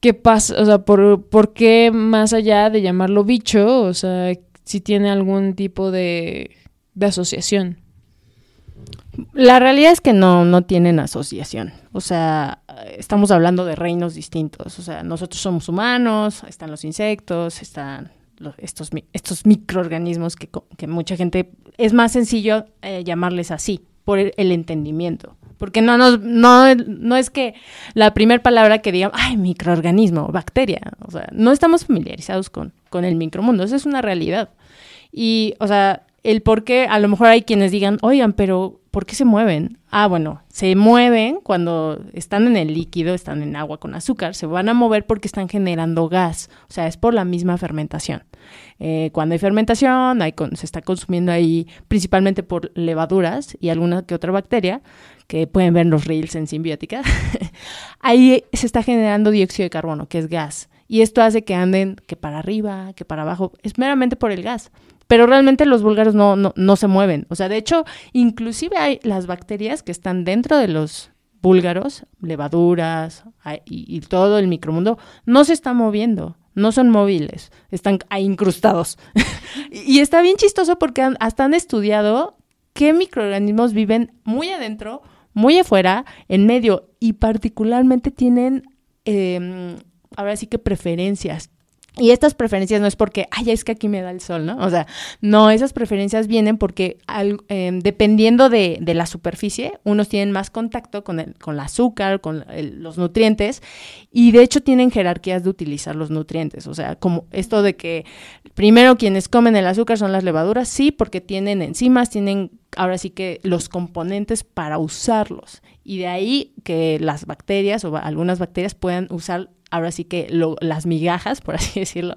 A: ¿qué pasa? O sea, ¿por, ¿por qué más allá de llamarlo bicho? O sea, si tiene algún tipo de, de asociación.
B: La realidad es que no, no tienen asociación. O sea, estamos hablando de reinos distintos. O sea, nosotros somos humanos, están los insectos, están los, estos, estos microorganismos que, que, mucha gente es más sencillo eh, llamarles así, por el, entendimiento. Porque no, no, no, no es que la primera palabra que digan, ay, microorganismo, bacteria. O sea, no estamos familiarizados con, con el micromundo. Eso es una realidad. Y, o sea, el por qué, a lo mejor hay quienes digan, oigan, pero ¿por qué se mueven? Ah, bueno, se mueven cuando están en el líquido, están en agua con azúcar, se van a mover porque están generando gas. O sea, es por la misma fermentación. Eh, cuando hay fermentación, hay se está consumiendo ahí principalmente por levaduras y alguna que otra bacteria, que pueden ver los reels en simbiótica, ahí se está generando dióxido de carbono, que es gas. Y esto hace que anden que para arriba, que para abajo, es meramente por el gas. Pero realmente los búlgaros no, no, no se mueven. O sea, de hecho, inclusive hay las bacterias que están dentro de los búlgaros, levaduras y, y todo el micromundo, no se están moviendo no son móviles, están ahí incrustados. y está bien chistoso porque hasta han estudiado qué microorganismos viven muy adentro, muy afuera, en medio, y particularmente tienen, eh, ahora sí que preferencias. Y estas preferencias no es porque, ay, es que aquí me da el sol, ¿no? O sea, no, esas preferencias vienen porque al, eh, dependiendo de, de, la superficie, unos tienen más contacto con el, con el azúcar, con los nutrientes, y de hecho tienen jerarquías de utilizar los nutrientes. O sea, como esto de que primero quienes comen el azúcar son las levaduras, sí, porque tienen enzimas, tienen ahora sí que los componentes para usarlos. Y de ahí que las bacterias o algunas bacterias puedan usar ahora sí que lo, las migajas, por así decirlo,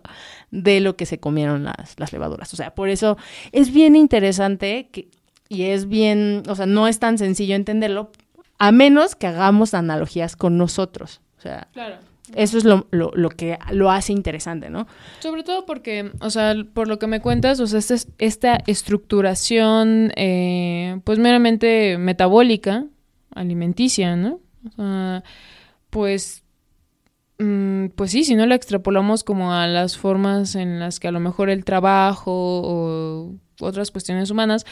B: de lo que se comieron las, las levaduras. O sea, por eso es bien interesante que, y es bien, o sea, no es tan sencillo entenderlo, a menos que hagamos analogías con nosotros. O sea,
A: claro.
B: Eso es lo, lo, lo, que lo hace interesante, ¿no?
A: Sobre todo porque, o sea, por lo que me cuentas, o sea, esta, esta estructuración, eh, pues meramente metabólica, alimenticia, ¿no? O sea, pues pues sí, si no la extrapolamos como a las formas en las que a lo mejor el trabajo o otras cuestiones humanas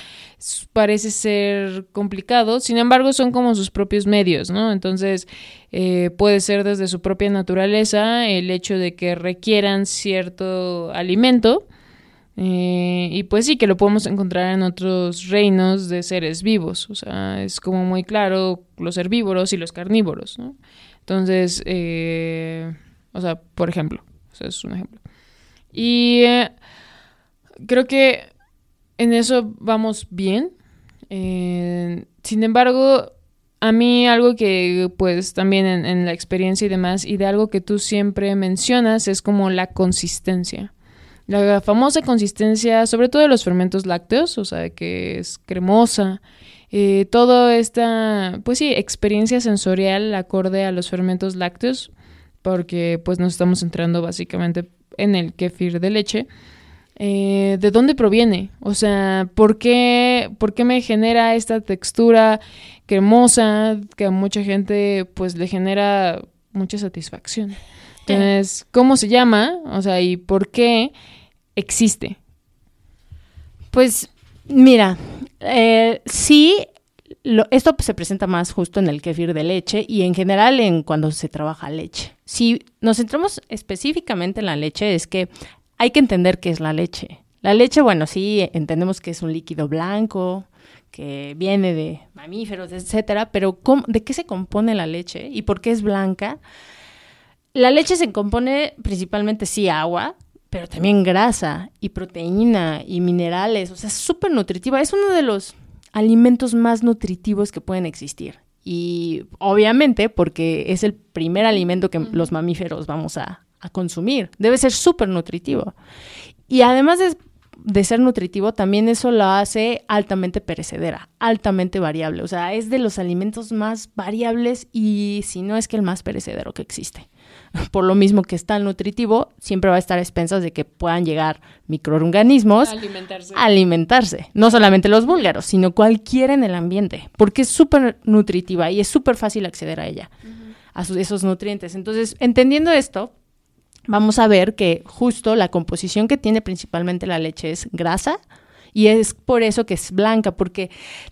A: parece ser complicado, sin embargo son como sus propios medios, ¿no? Entonces eh, puede ser desde su propia naturaleza el hecho de que requieran cierto alimento eh, y pues sí que lo podemos encontrar en otros reinos de seres vivos, o sea, es como muy claro los herbívoros y los carnívoros, ¿no? Entonces, eh, o sea, por ejemplo, o es un ejemplo. Y eh, creo que en eso vamos bien. Eh, sin embargo, a mí algo que pues también en, en, la experiencia y demás, y de algo que tú siempre mencionas, es como la consistencia. La famosa consistencia, sobre todo de los fermentos lácteos, o sea, que es cremosa eh, toda esta, pues sí, experiencia sensorial acorde a los fermentos lácteos, porque pues nos estamos centrando básicamente en el kefir de leche. Eh, ¿De dónde proviene? O sea, ¿por qué, ¿por qué me genera esta textura cremosa que a mucha gente pues le genera mucha satisfacción? Entonces, ¿cómo se llama? O sea, ¿y por qué existe?
B: Pues mira, eh, sí, lo, esto se presenta más justo en el kefir de leche y en general en cuando se trabaja leche. Si nos centramos específicamente en la leche, es que hay que entender qué es la leche. La leche, bueno, sí, entendemos que es un líquido blanco, que viene de mamíferos, etcétera, pero ¿cómo, ¿de qué se compone la leche y por qué es blanca? La leche se compone principalmente, sí, agua, pero también grasa y proteína y minerales, o sea, es súper nutritiva, es uno de los alimentos más nutritivos que pueden existir. Y obviamente porque es el primer alimento que los mamíferos vamos a, a consumir. Debe ser súper nutritivo. Y además de, de, ser nutritivo, también eso lo hace altamente perecedera, altamente variable. O sea, es de los alimentos más variables y si no es que el más perecedero que existe. Por lo mismo que es tan nutritivo, siempre va a estar a expensas de que puedan llegar microorganismos
A: alimentarse.
B: a alimentarse. No solamente los búlgaros, sino cualquiera en el ambiente, porque es súper nutritiva y es súper fácil acceder a ella, uh -huh. a sus, esos nutrientes. Entonces, entendiendo esto, vamos a ver que justo la composición que tiene principalmente la leche es grasa, y es por eso que es blanca, porque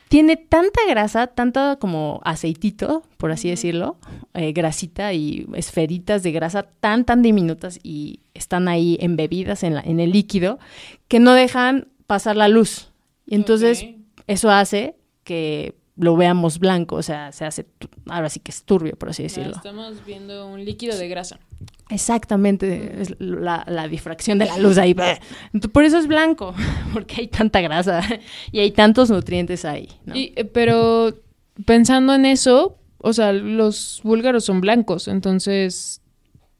B: tiene tanta grasa, tanta como aceitito, por así decirlo, eh, grasita y esferitas de grasa tan, tan diminutas y están ahí embebidas en, la, en el líquido, que no dejan pasar la luz. Y entonces okay. eso hace que lo veamos blanco, o sea, se hace, ahora sí que es turbio, por así decirlo.
A: Estamos viendo un líquido de grasa.
B: Exactamente, es la, la, difracción de la luz ahí. Por eso es blanco, porque hay tanta grasa y hay tantos nutrientes ahí. ¿no?
A: Y, eh, pero pensando en eso, o sea, los búlgaros son blancos, entonces,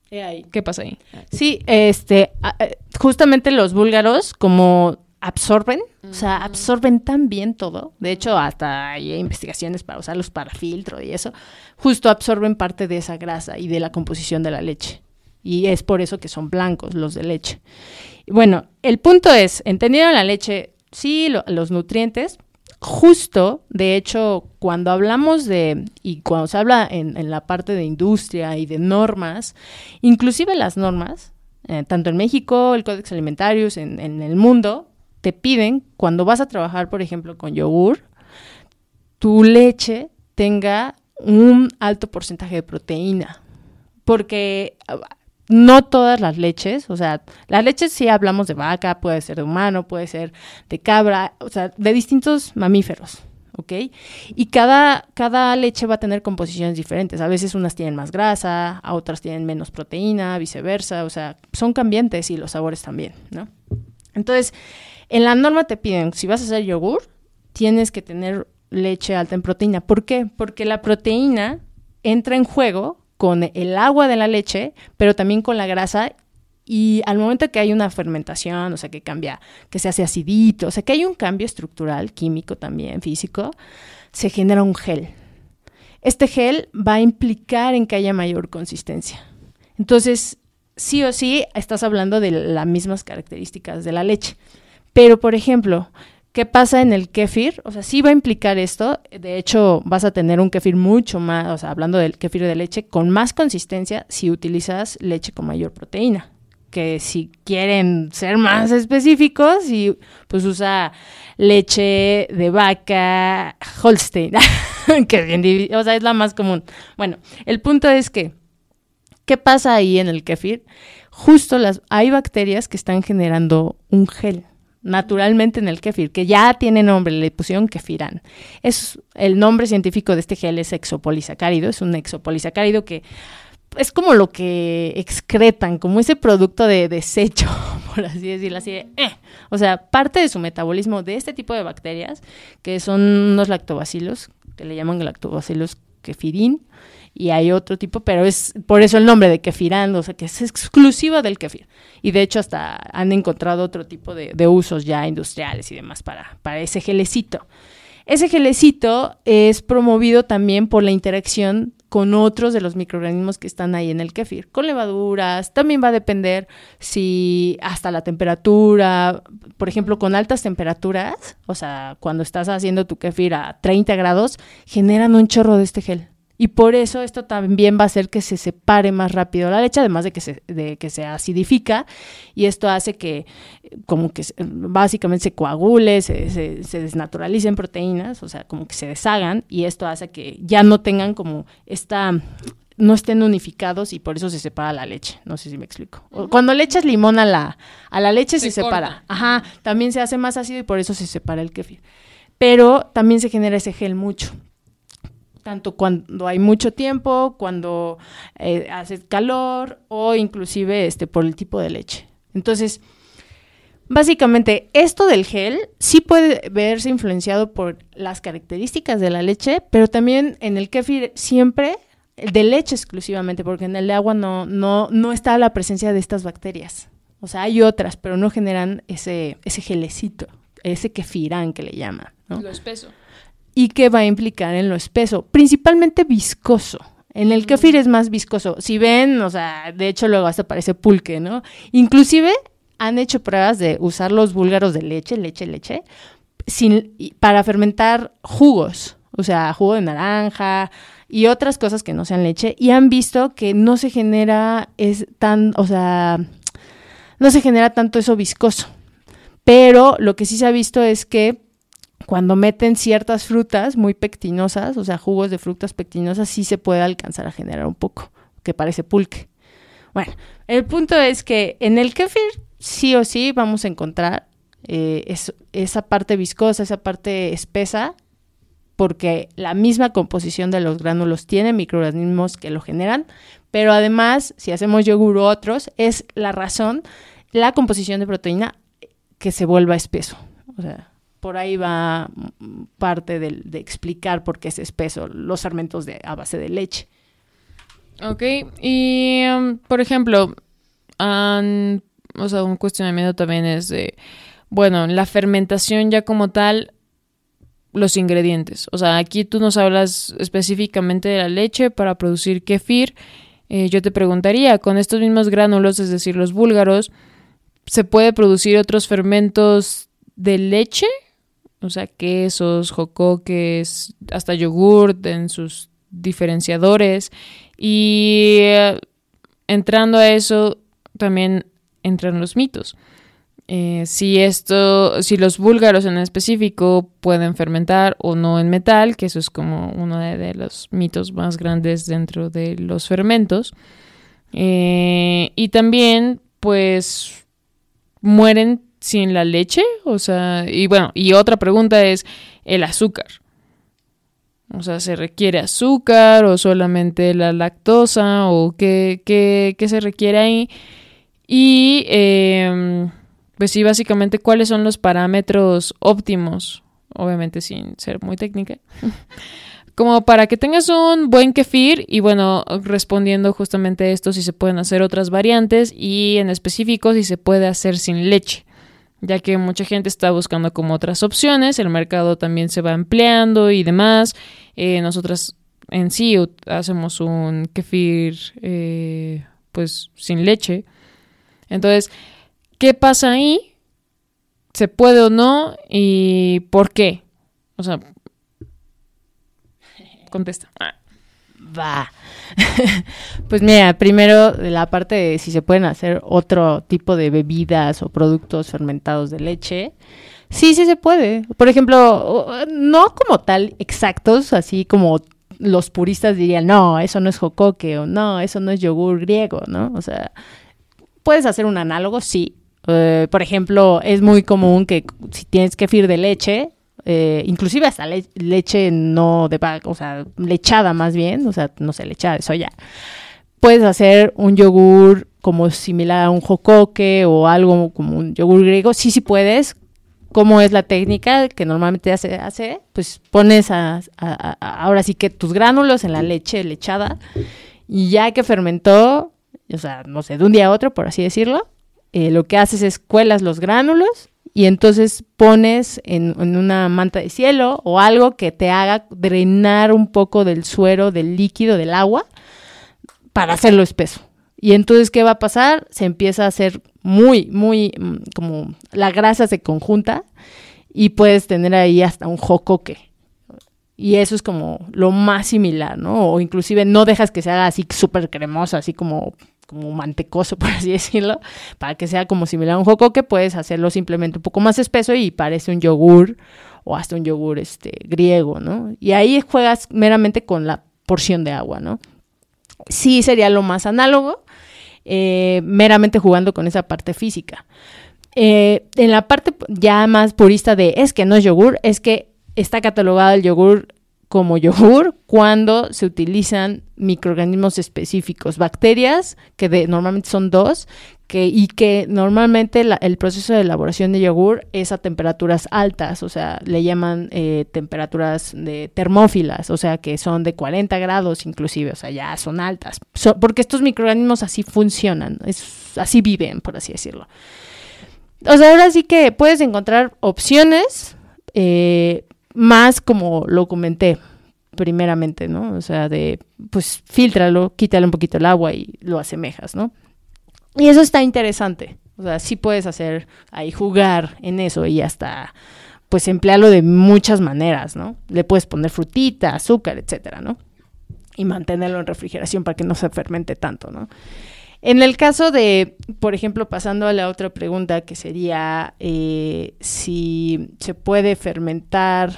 A: ¿qué pasa ahí?
B: Sí, este, justamente los búlgaros, como absorben, uh -huh. o sea, absorben tan bien todo. De hecho, hasta hay investigaciones para usarlos para filtro y eso. Justo absorben parte de esa grasa y de la composición de la leche. Y es por eso que son blancos los de leche. Bueno, el punto es, entendiendo la leche, sí, lo, los nutrientes, justo, de hecho, cuando hablamos de, y cuando se habla en, en la parte de industria y de normas, inclusive las normas, eh, tanto en México, el Códex Alimentarius, en, en el mundo, te piden, cuando vas a trabajar, por ejemplo, con yogur, tu leche tenga un alto porcentaje de proteína. Porque no todas las leches, o sea, las leches sí hablamos de vaca, puede ser de humano, puede ser de cabra, o sea, de distintos mamíferos, ¿ok? Y cada, cada leche va a tener composiciones diferentes. A veces unas tienen más grasa, a otras tienen menos proteína, viceversa, o sea, son cambiantes y los sabores también, ¿no? Entonces, en la norma te piden, si vas a hacer yogur, tienes que tener leche alta en proteína. ¿Por qué? Porque la proteína entra en juego con el agua de la leche, pero también con la grasa. Y al momento que hay una fermentación, o sea, que cambia, que se hace acidito, o sea, que hay un cambio estructural, químico también, físico, se genera un gel. Este gel va a implicar en que haya mayor consistencia. Entonces, sí o sí, estás hablando de las mismas características de la leche. Pero, por ejemplo, ¿qué pasa en el kéfir? O sea, sí va a implicar esto. De hecho, vas a tener un kéfir mucho más, o sea, hablando del kéfir de leche, con más consistencia si utilizas leche con mayor proteína. Que si quieren ser más específicos, y pues usa leche de vaca Holstein, que es bien, o sea, es la más común. Bueno, el punto es que, ¿qué pasa ahí en el kéfir? Justo las, hay bacterias que están generando un gel naturalmente en el kefir, que ya tiene nombre, le pusieron kefirán. Es el nombre científico de este gel es exopolisacárido, es un exopolisacárido que es como lo que excretan, como ese producto de desecho, por así decirlo, así eh. o sea, parte de su metabolismo de este tipo de bacterias, que son unos lactobacilos, que le llaman lactobacilos kefirin, y hay otro tipo, pero es por eso el nombre de kefirán, o sea, que es exclusiva del kefir. Y de hecho hasta han encontrado otro tipo de, usos ya industriales y demás para, para ese gelecito. Ese gelecito es promovido también por la interacción con otros de los microorganismos que están ahí en el kefir, con levaduras, también va a depender si hasta la temperatura, por ejemplo, con altas temperaturas, o sea, cuando estás haciendo tu kefir a 30 grados, generan un chorro de este gel. Y por eso esto también va a hacer que se separe más rápido la leche, además de que se, de que se acidifica. Y esto hace que como que básicamente se coagule, se, se, se, desnaturalicen proteínas, o sea, como que se deshagan. Y esto hace que ya no tengan como esta no estén unificados y por eso se separa la leche. No sé si me explico. Cuando le echas limón a la, a la leche se, se separa. Ajá, también se hace más ácido y por eso se separa el kefir. Pero también se genera ese gel mucho tanto cuando hay mucho tiempo, cuando eh, hace calor o inclusive este, por el tipo de leche. Entonces, básicamente esto del gel sí puede verse influenciado por las características de la leche, pero también en el kefir siempre el de leche exclusivamente, porque en el de agua no, no, no está la presencia de estas bacterias. O sea, hay otras, pero no generan ese, ese gelecito, ese kefirán que le llaman.
A: Lo espeso.
B: ¿Y qué va a implicar en lo espeso? Principalmente viscoso. En el kefir es más viscoso. Si ven, o sea, de hecho luego hasta parece pulque, ¿no? Inclusive han hecho pruebas de usar los búlgaros de leche, leche, leche, sin, para fermentar jugos, o sea, jugo de naranja y otras cosas que no sean leche, y han visto que no se genera es tan, o sea, no se genera tanto eso viscoso. Pero lo que sí se ha visto es que cuando meten ciertas frutas muy pectinosas, o sea, jugos de frutas pectinosas, sí se puede alcanzar a generar un poco, que parece pulque. Bueno, el punto es que en el kefir sí o sí vamos a encontrar eh, esa parte viscosa, esa parte espesa, porque la misma composición de los gránulos tiene microorganismos que lo generan, pero además, si hacemos yogur u otros, es la razón, la composición de proteína que se vuelva espeso. O sea, por ahí va parte de, explicar por qué es espeso los fermentos de, a base de leche.
A: Ok, y um, por ejemplo, o sea, un cuestionamiento también es de, bueno, la fermentación ya como tal, los ingredientes. O sea, aquí tú nos hablas específicamente de la leche para producir kefir. Eh, yo te preguntaría, con estos mismos gránulos, es decir, los búlgaros, ¿se puede producir otros fermentos de leche? O sea, quesos, jocoques, hasta yogur en sus diferenciadores. Y eh, entrando a eso, también entran los mitos. Eh, si esto, si los búlgaros en específico pueden fermentar o no en metal, que eso es como uno de, los mitos más grandes dentro de los fermentos. Eh, y también, pues, mueren sin la leche? O sea, y bueno, y otra pregunta es el azúcar. O sea, ¿se requiere azúcar o solamente la lactosa o qué, qué, qué se requiere ahí? Y em, pues sí, básicamente cuáles son los parámetros óptimos, obviamente sin ser muy técnica, como para que tengas un buen kefir y bueno, respondiendo justamente esto, si se pueden hacer otras variantes y en específico si se puede hacer sin leche ya que mucha gente está buscando como otras opciones, el mercado también se va empleando y demás. Eh, nosotras en sí hacemos un kefir eh, pues sin leche. Entonces, ¿qué pasa ahí? ¿Se puede o no? ¿Y por qué? O sea, contesta.
B: Va. pues mira, primero la parte de si se pueden hacer otro tipo de bebidas o productos fermentados de leche. Sí, sí se puede. Por ejemplo, no como tal exactos, así como los puristas dirían, no, eso no es jocoque o no, eso no es yogur griego, ¿no? O sea, puedes hacer un análogo, sí. Eh, por ejemplo, es muy común que si tienes kefir de leche, eh, inclusive hasta leche no de vaca, o sea, lechada más bien, o sea, no sé, lechada de soya. Puedes hacer un yogur como similar a un jocoque o algo como un yogur griego, sí, sí puedes. ¿Cómo es la técnica que normalmente hace? hace? Pues pones a, ahora sí que tus gránulos en la leche lechada y ya que fermentó, o sea, no sé, de un día a otro, por así decirlo, eh, lo que haces es cuelas los gránulos y entonces pones en, una manta de cielo o algo que te haga drenar un poco del suero, del líquido, del agua, para hacerlo espeso. Y entonces, ¿qué va a pasar? Se empieza a hacer muy, muy, mm, como la grasa se conjunta y puedes tener ahí hasta un jocoque. Y eso es como lo más similar, ¿no? O inclusive no dejas que se haga así súper cremoso, así como como mantecoso, por así decirlo, para que sea como similar a un jocoque, puedes hacerlo simplemente un poco más espeso y parece un yogur o hasta un yogur este, griego, ¿no? Y ahí juegas meramente con la porción de agua, ¿no? Sí sería lo más análogo, eh, meramente jugando con esa parte física. Eh, en la parte ya más purista de es que no es yogur, es que está catalogado el yogur como yogur cuando se utilizan microorganismos específicos, bacterias, que normalmente son dos, que, y que normalmente el proceso de elaboración de yogur es a temperaturas altas, o sea, le llaman eh, temperaturas de termófilas, o sea, que son de 40 grados inclusive, o sea, ya son altas, porque estos microorganismos así funcionan, es, así viven, por así decirlo. O sea, ahora sí que puedes encontrar opciones eh, más como lo comenté primeramente, ¿no? O sea, de, pues, filtralo, quítale un poquito el agua y lo asemejas, ¿no? Y eso está interesante. O sea, sí puedes hacer ahí jugar en eso y hasta pues emplearlo de muchas maneras, ¿no? Le puedes poner frutita, azúcar, etcétera, ¿no? Y mantenerlo en refrigeración para que no se fermente tanto, ¿no? En el caso de, por ejemplo, pasando a la otra pregunta que sería eh, si se puede fermentar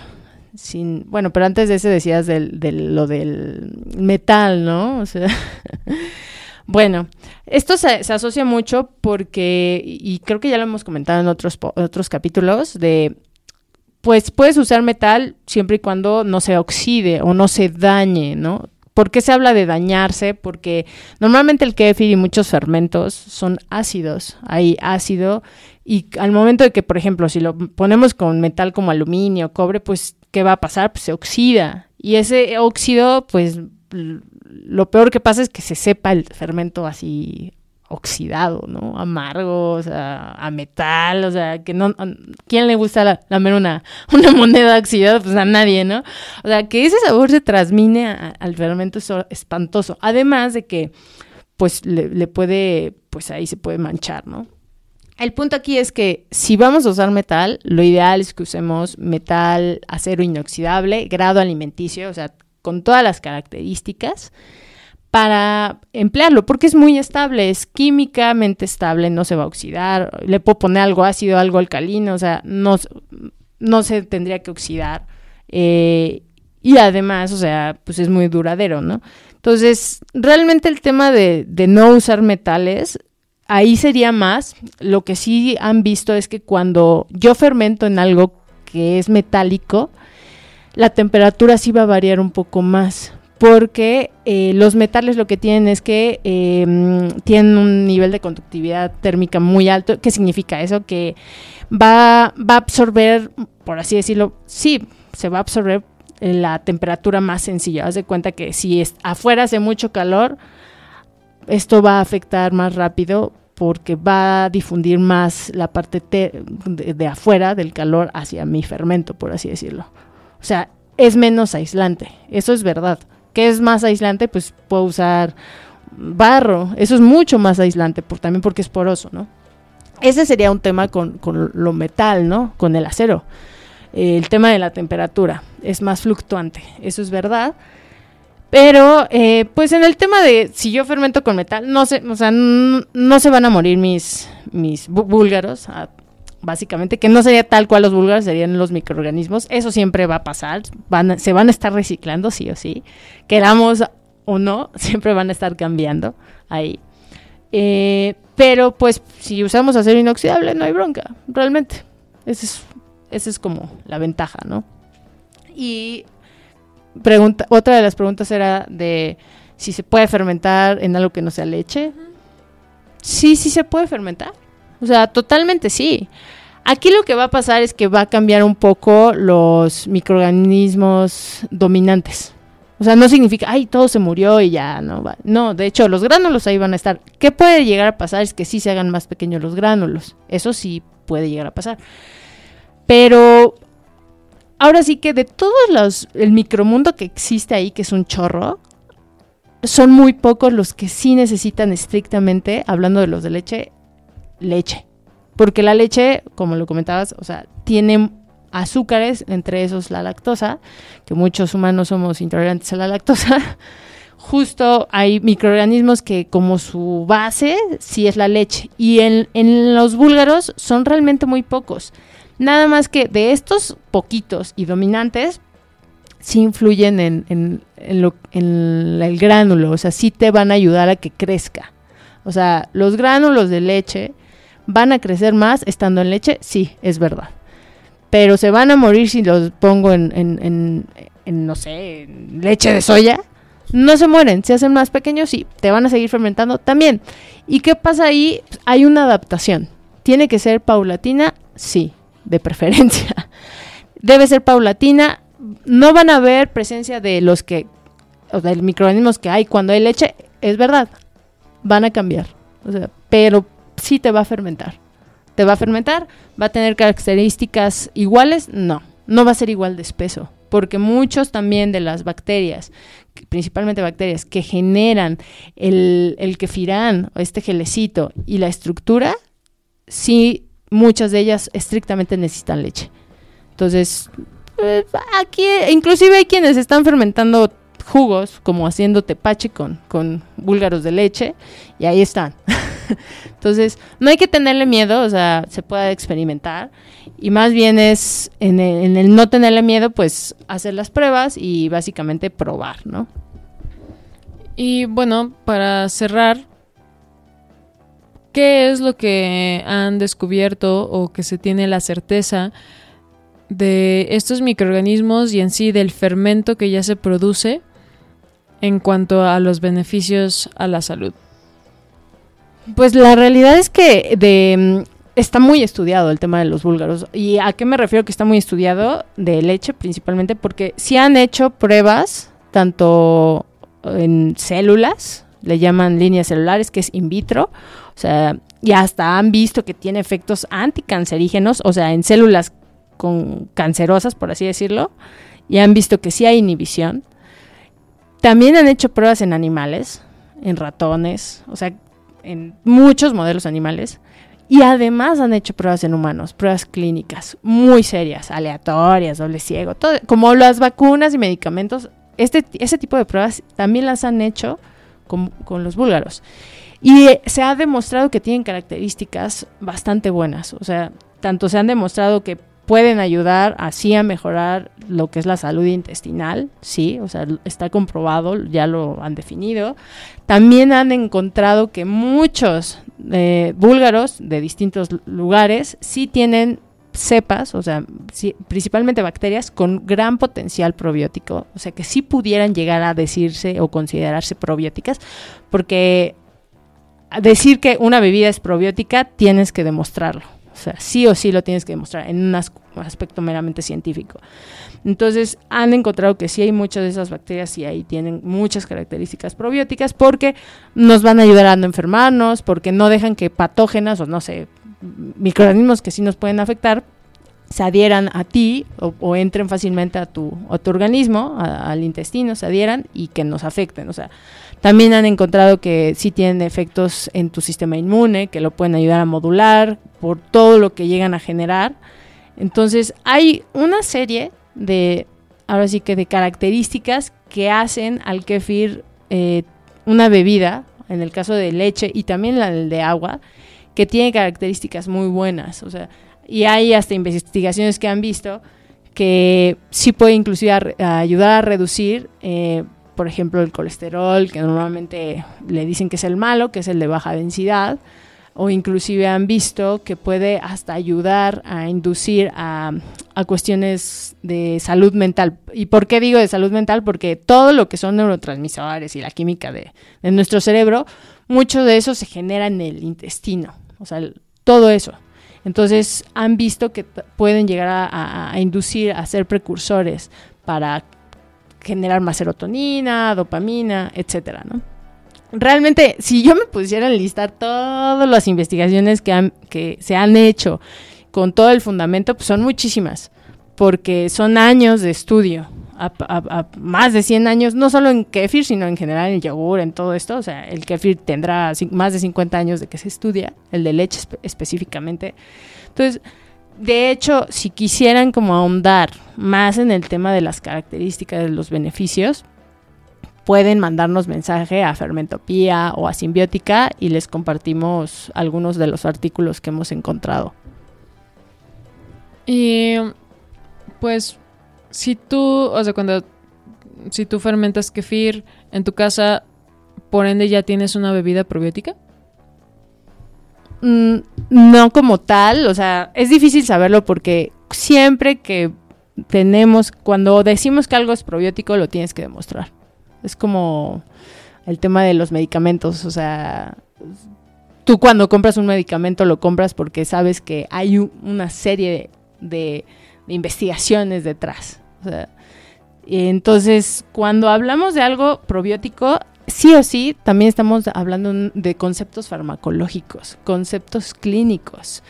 B: sin, bueno, pero antes de ese decías del, lo del metal, ¿no? O sea, Bueno, esto se, asocia mucho porque, y creo que ya lo hemos comentado en otros, otros capítulos, de pues puedes usar metal siempre y cuando no se oxide o no se dañe, ¿no? ¿Por qué se habla de dañarse? Porque normalmente el kefir y muchos fermentos son ácidos. Hay ácido y al momento de que, por ejemplo, si lo ponemos con metal como aluminio, cobre, pues, ¿qué va a pasar? Pues se oxida. Y ese óxido, pues, lo peor que pasa es que se sepa el fermento así oxidado, ¿no? Amargo, a metal, o sea, que no, ¿quién le gusta la, lamer una, una moneda oxidada? Pues a nadie, ¿no? O sea, que ese sabor se transmine al fermento es espantoso. Además de que, pues, le, le puede, pues ahí se puede manchar, ¿no? El punto aquí es que si vamos a usar metal, lo ideal es que usemos metal acero inoxidable, grado alimenticio, o sea, con todas las características para emplearlo, porque es muy estable, es químicamente estable, no se va a oxidar, le puedo poner algo ácido, algo alcalino, o sea, no, no se tendría que oxidar. Eh, y además, o sea, pues es muy duradero, ¿no? Entonces, realmente el tema de, de no usar metales, ahí sería más, lo que sí han visto es que cuando yo fermento en algo que es metálico, la temperatura sí va a variar un poco más porque eh, los metales lo que tienen es que em, tienen un nivel de conductividad térmica muy alto. ¿Qué significa eso? Que va, a absorber, por así decirlo, sí, se va a absorber la temperatura más sencilla. Haz de cuenta que si es, afuera hace mucho calor, esto va a afectar más rápido porque va a difundir más la parte de afuera del calor hacia mi fermento, por así decirlo. O sea, es menos aislante, eso es verdad. ¿Qué es más aislante? Pues puedo usar barro, eso es mucho más aislante, por, también porque es poroso, ¿no? Ese sería un tema con, lo metal, ¿no? Con el acero. el tema de la temperatura es más fluctuante, eso es verdad. Pero, eh, pues en el tema de si yo fermento con metal, no se, o sea, se van a morir mis, mis búlgaros básicamente, que no sería tal cual los búlgaros, serían los microorganismos. Eso siempre va a pasar, van, se van a estar reciclando, sí o sí. Queramos o no, siempre van a estar cambiando ahí. Eh, pero pues si usamos acero inoxidable no hay bronca, realmente. Esa es, esa es como la ventaja, ¿no? Y pregunta, otra de las preguntas era de si se puede fermentar en algo que no sea leche. Sí, sí se puede fermentar. O sea, totalmente sí. Aquí lo que va a pasar es que va a cambiar un poco los microorganismos dominantes. O sea, no significa, ay, todo se murió y ya no va. No, de hecho, los gránulos ahí van a estar. ¿Qué puede llegar a pasar? Es que sí se hagan más pequeños los gránulos. Eso sí puede llegar a pasar. Pero ahora sí que de todos los, el micromundo que existe ahí, que es un chorro, son muy pocos los que sí necesitan estrictamente, hablando de los de leche, leche. Porque la leche, como lo comentabas, o sea, tiene azúcares, entre esos la lactosa, que muchos humanos somos intolerantes a la lactosa. Justo hay microorganismos que como su base sí es la leche. Y en, en los búlgaros son realmente muy pocos. Nada más que de estos poquitos y dominantes, sí influyen en, en, en el gránulo, o sea, sí te van a ayudar a que crezca. O sea, los gránulos de leche ¿Van a crecer más estando en leche? Sí, es verdad. Pero se van a morir si los pongo en, en, en, no sé, leche de soya. No se mueren, se hacen más pequeños y te van a seguir fermentando también. ¿Y qué pasa ahí? Hay una adaptación. ¿Tiene que ser paulatina? Sí, de preferencia. Debe ser paulatina. No van a haber presencia de los que, o de microorganismos que hay cuando hay leche. Es verdad, van a cambiar. O sea, pero sí te va a fermentar. ¿Te va a fermentar? ¿Va a tener características iguales? No, no va a ser igual de espeso porque muchos también de las bacterias, principalmente bacterias que generan el, el kefirán o este gelecito y la estructura, sí, muchas de ellas estrictamente necesitan leche. Entonces, eh, aquí inclusive hay quienes están fermentando jugos, como haciendo tepache con, con búlgaros de leche, y ahí están. Entonces, no hay que tenerle miedo, o sea, se puede experimentar. Y más bien es en el, no tenerle miedo, pues hacer las pruebas y básicamente probar, ¿no?
A: Y bueno, para cerrar, ¿qué es lo que han descubierto o que se tiene la certeza de estos microorganismos y en sí del fermento que ya se produce en cuanto a los beneficios a la salud?
B: Pues la realidad es que mm, está muy estudiado el tema de los búlgaros. ¿Y a qué me refiero que está muy estudiado? De leche principalmente, porque si han hecho pruebas, tanto en células, le llaman líneas celulares, que es in vitro, o sea, y hasta han visto que tiene efectos anticancerígenos, o sea, en células con cancerosas, por así decirlo, y han visto que sí hay inhibición. También han hecho pruebas en animales, en ratones, o sea, en muchos modelos animales. Y además han hecho pruebas en humanos, pruebas clínicas muy serias, aleatorias, doble ciego, todo, como las vacunas y medicamentos. Este, ese tipo de pruebas también las han hecho con, con los búlgaros. Y se ha demostrado que tienen características bastante buenas. O sea, tanto se han demostrado que pueden ayudar así a mejorar lo que es la salud intestinal, sí, o sea, está comprobado, ya lo han definido. También han encontrado que muchos eh, búlgaros de distintos lugares sí tienen cepas, o sea, principalmente bacterias con gran potencial probiótico, o sea, que sí pudieran llegar a decirse o considerarse probióticas, porque decir que una bebida es probiótica tienes que demostrarlo. O sea, sí o sí lo tienes que demostrar en un aspecto meramente científico. Entonces, han encontrado que sí hay muchas de esas bacterias y ahí tienen muchas características probióticas porque nos van ayudar a no enfermarnos, porque no dejan que patógenas o no sé, microorganismos que sí nos pueden afectar se adhieran a ti o, entren fácilmente a tu organismo, al intestino, se adhieran y que nos afecten. O sea, también han encontrado que sí tienen efectos en tu sistema inmune, que lo pueden ayudar a modular por todo lo que llegan a generar. Entonces, hay una serie de, ahora sí que de características que hacen al kefir eh, una bebida, en el caso de leche y también la de agua, que tiene características muy buenas. O sea, y hay hasta investigaciones que han visto que sí puede inclusive ayudar a reducir eh, por ejemplo, el colesterol, que normalmente le dicen que es el malo, que es el de baja densidad, o inclusive han visto que puede hasta ayudar a inducir a, cuestiones de salud mental. ¿Y por qué digo de salud mental? Porque todo lo que son neurotransmisores y la química de, nuestro cerebro, mucho de eso se genera en el intestino, o sea, todo eso. Entonces han visto que pueden llegar a, a inducir, a ser precursores para generar más serotonina, dopamina, etcétera, ¿no? Realmente, si yo me pusiera a listar todas las investigaciones que, que se han hecho con todo el fundamento, pues son muchísimas, porque son años de estudio, más de 100 años, no solo en kefir, sino en general en yogur, en todo esto. O sea, el kefir tendrá más de 50 años de que se estudia, el de leche específicamente. Entonces, de hecho, si quisieran como ahondar más en el tema de las características de los beneficios, pueden mandarnos mensaje a Fermentopía o a Simbiótica y les compartimos algunos de los artículos que hemos encontrado.
A: Y pues si tú, o sea, cuando si tú fermentas kefir en tu casa, por ende ya tienes una bebida probiótica?
B: Mm, no como tal, o sea, es difícil saberlo porque siempre que tenemos, cuando decimos que algo es probiótico, lo tienes que demostrar. Es como el tema de los medicamentos, o sea, tú cuando compras un medicamento lo compras porque sabes que hay una serie de, investigaciones detrás. entonces, cuando hablamos de algo probiótico, sí o sí, también estamos hablando de conceptos farmacológicos, conceptos clínicos.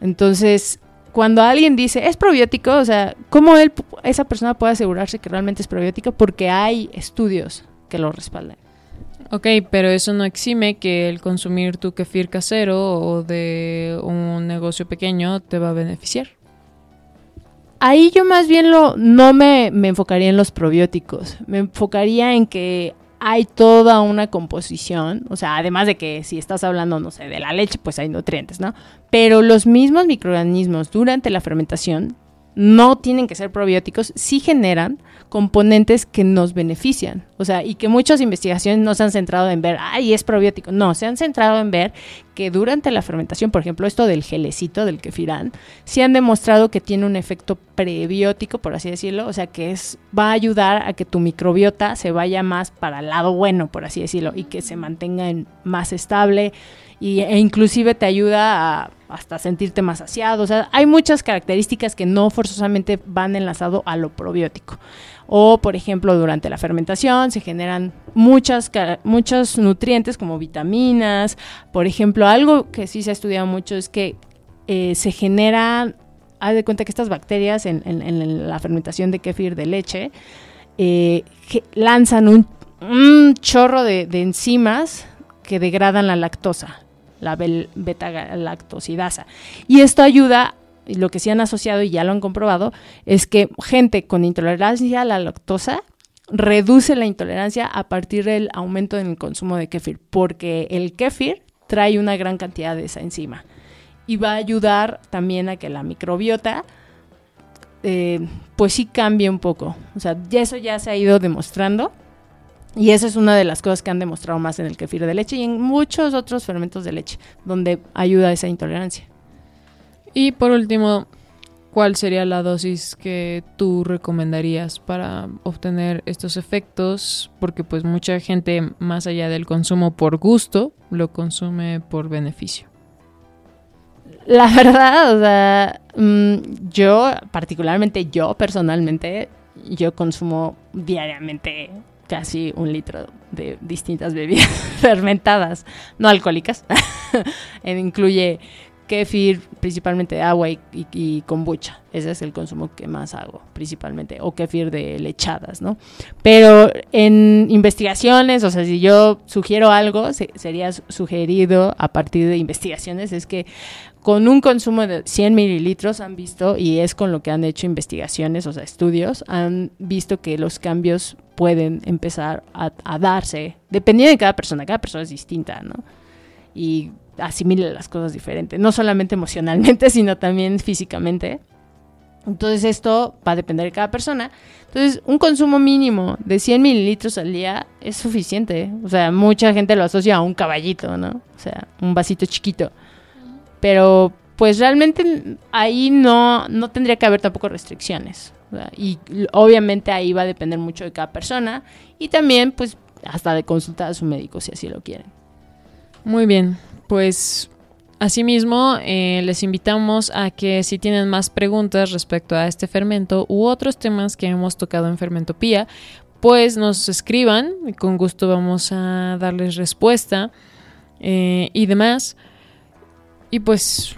B: Entonces, cuando alguien dice es probiótico, o sea, ¿cómo él, esa persona puede asegurarse que realmente es probiótico? Porque hay estudios que lo respaldan.
A: Ok, pero eso no exime que el consumir tu kefir casero o de un negocio pequeño te va a beneficiar.
B: Ahí yo más bien lo, no me, me enfocaría en los probióticos, me enfocaría en que hay toda una composición, o sea, además de que si estás hablando, no sé, de la leche, pues hay nutrientes, ¿no? Pero los mismos microorganismos durante la fermentación no tienen que ser probióticos, sí generan componentes que nos benefician. O sea, y que muchas investigaciones no se han centrado en ver, ay, es probiótico. No, se han centrado en ver que durante la fermentación, por ejemplo, esto del gelecito, del kefirán, sí han demostrado que tiene un efecto prebiótico, por así decirlo. O sea, que es, va a ayudar a que tu microbiota se vaya más para el lado bueno, por así decirlo, y que se mantenga más estable y, e inclusive te ayuda a hasta sentirte más saciado. O sea, hay muchas características que no forzosamente van enlazado a lo probiótico. O, por ejemplo, durante la fermentación se generan muchas, muchos nutrientes como vitaminas. Por ejemplo, algo que sí se ha estudiado mucho es que eh, se genera, haz de cuenta que estas bacterias en, la fermentación de kefir de leche eh, lanzan un, chorro de enzimas que degradan la lactosa la beta-lactosidasa. Y esto ayuda, lo que sí han asociado y ya lo han comprobado, es que gente con intolerancia a la lactosa reduce la intolerancia a partir del aumento en el consumo de kefir, porque el kefir trae una gran cantidad de esa enzima y va a ayudar también a que la microbiota eh, pues sí cambie un poco. O sea, eso ya se ha ido demostrando y esa es una de las cosas que han demostrado más en el kefir de leche y en muchos otros fermentos de leche, donde ayuda esa intolerancia.
A: Y por último, ¿cuál sería la dosis que tú recomendarías para obtener estos efectos? Porque pues mucha gente, más allá del consumo por gusto, lo consume por beneficio.
B: La verdad, o sea, mm, yo, particularmente yo personalmente, yo consumo diariamente casi un litro de distintas bebidas fermentadas, no alcohólicas. incluye kefir, principalmente de agua y, kombucha. Ese es el consumo que más hago, principalmente. O kefir de lechadas, ¿no? Pero en investigaciones, o sea, si yo sugiero algo, sería sugerido a partir de investigaciones, es que con un consumo de 100 mililitros han visto, y es con lo que han hecho investigaciones, o sea, estudios, han visto que los cambios pueden empezar a, darse, dependiendo de cada persona, cada persona es distinta, ¿no? Y asimila las cosas diferentes, no solamente emocionalmente, sino también físicamente. Entonces esto va a depender de cada persona. Entonces un consumo mínimo de 100 mililitros al día es suficiente. O sea, mucha gente lo asocia a un caballito, ¿no? O sea, un vasito chiquito. Pero pues realmente ahí no, no tendría que haber tampoco restricciones. Y obviamente ahí va a depender mucho de cada persona y también pues hasta de consultar a su médico si así lo quieren.
A: Muy bien, pues asimismo eh, les invitamos a que si tienen más preguntas respecto a este fermento u otros temas que hemos tocado en Fermentopía, pues nos escriban y con gusto vamos a darles respuesta eh, y demás. Y pues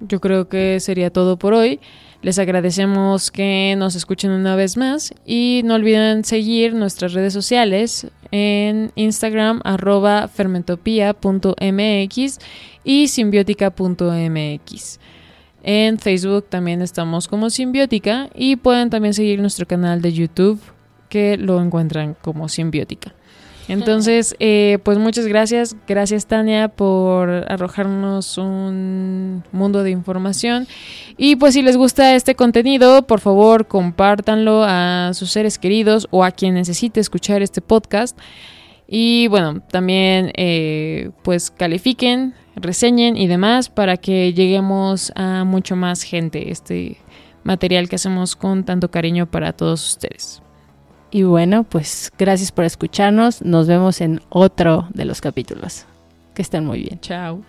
A: yo creo que sería todo por hoy. Les agradecemos que nos escuchen una vez más y no olviden seguir nuestras redes sociales en Instagram arroba fermentopia.mx y simbiótica.mx. En Facebook también estamos como Simbiótica y pueden también seguir nuestro canal de YouTube que lo encuentran como Simbiótica. Entonces, eh, pues muchas gracias. Gracias Tania por arrojarnos un mundo de información. Y pues si les gusta este contenido, por favor compártanlo a sus seres queridos o a quien necesite escuchar este podcast. Y bueno, también eh, pues califiquen, reseñen y demás para que lleguemos a mucho más gente este material que hacemos con tanto cariño para todos ustedes.
B: Y bueno, pues gracias por escucharnos. Nos vemos en otro de los capítulos. Que estén muy bien.
A: Chao.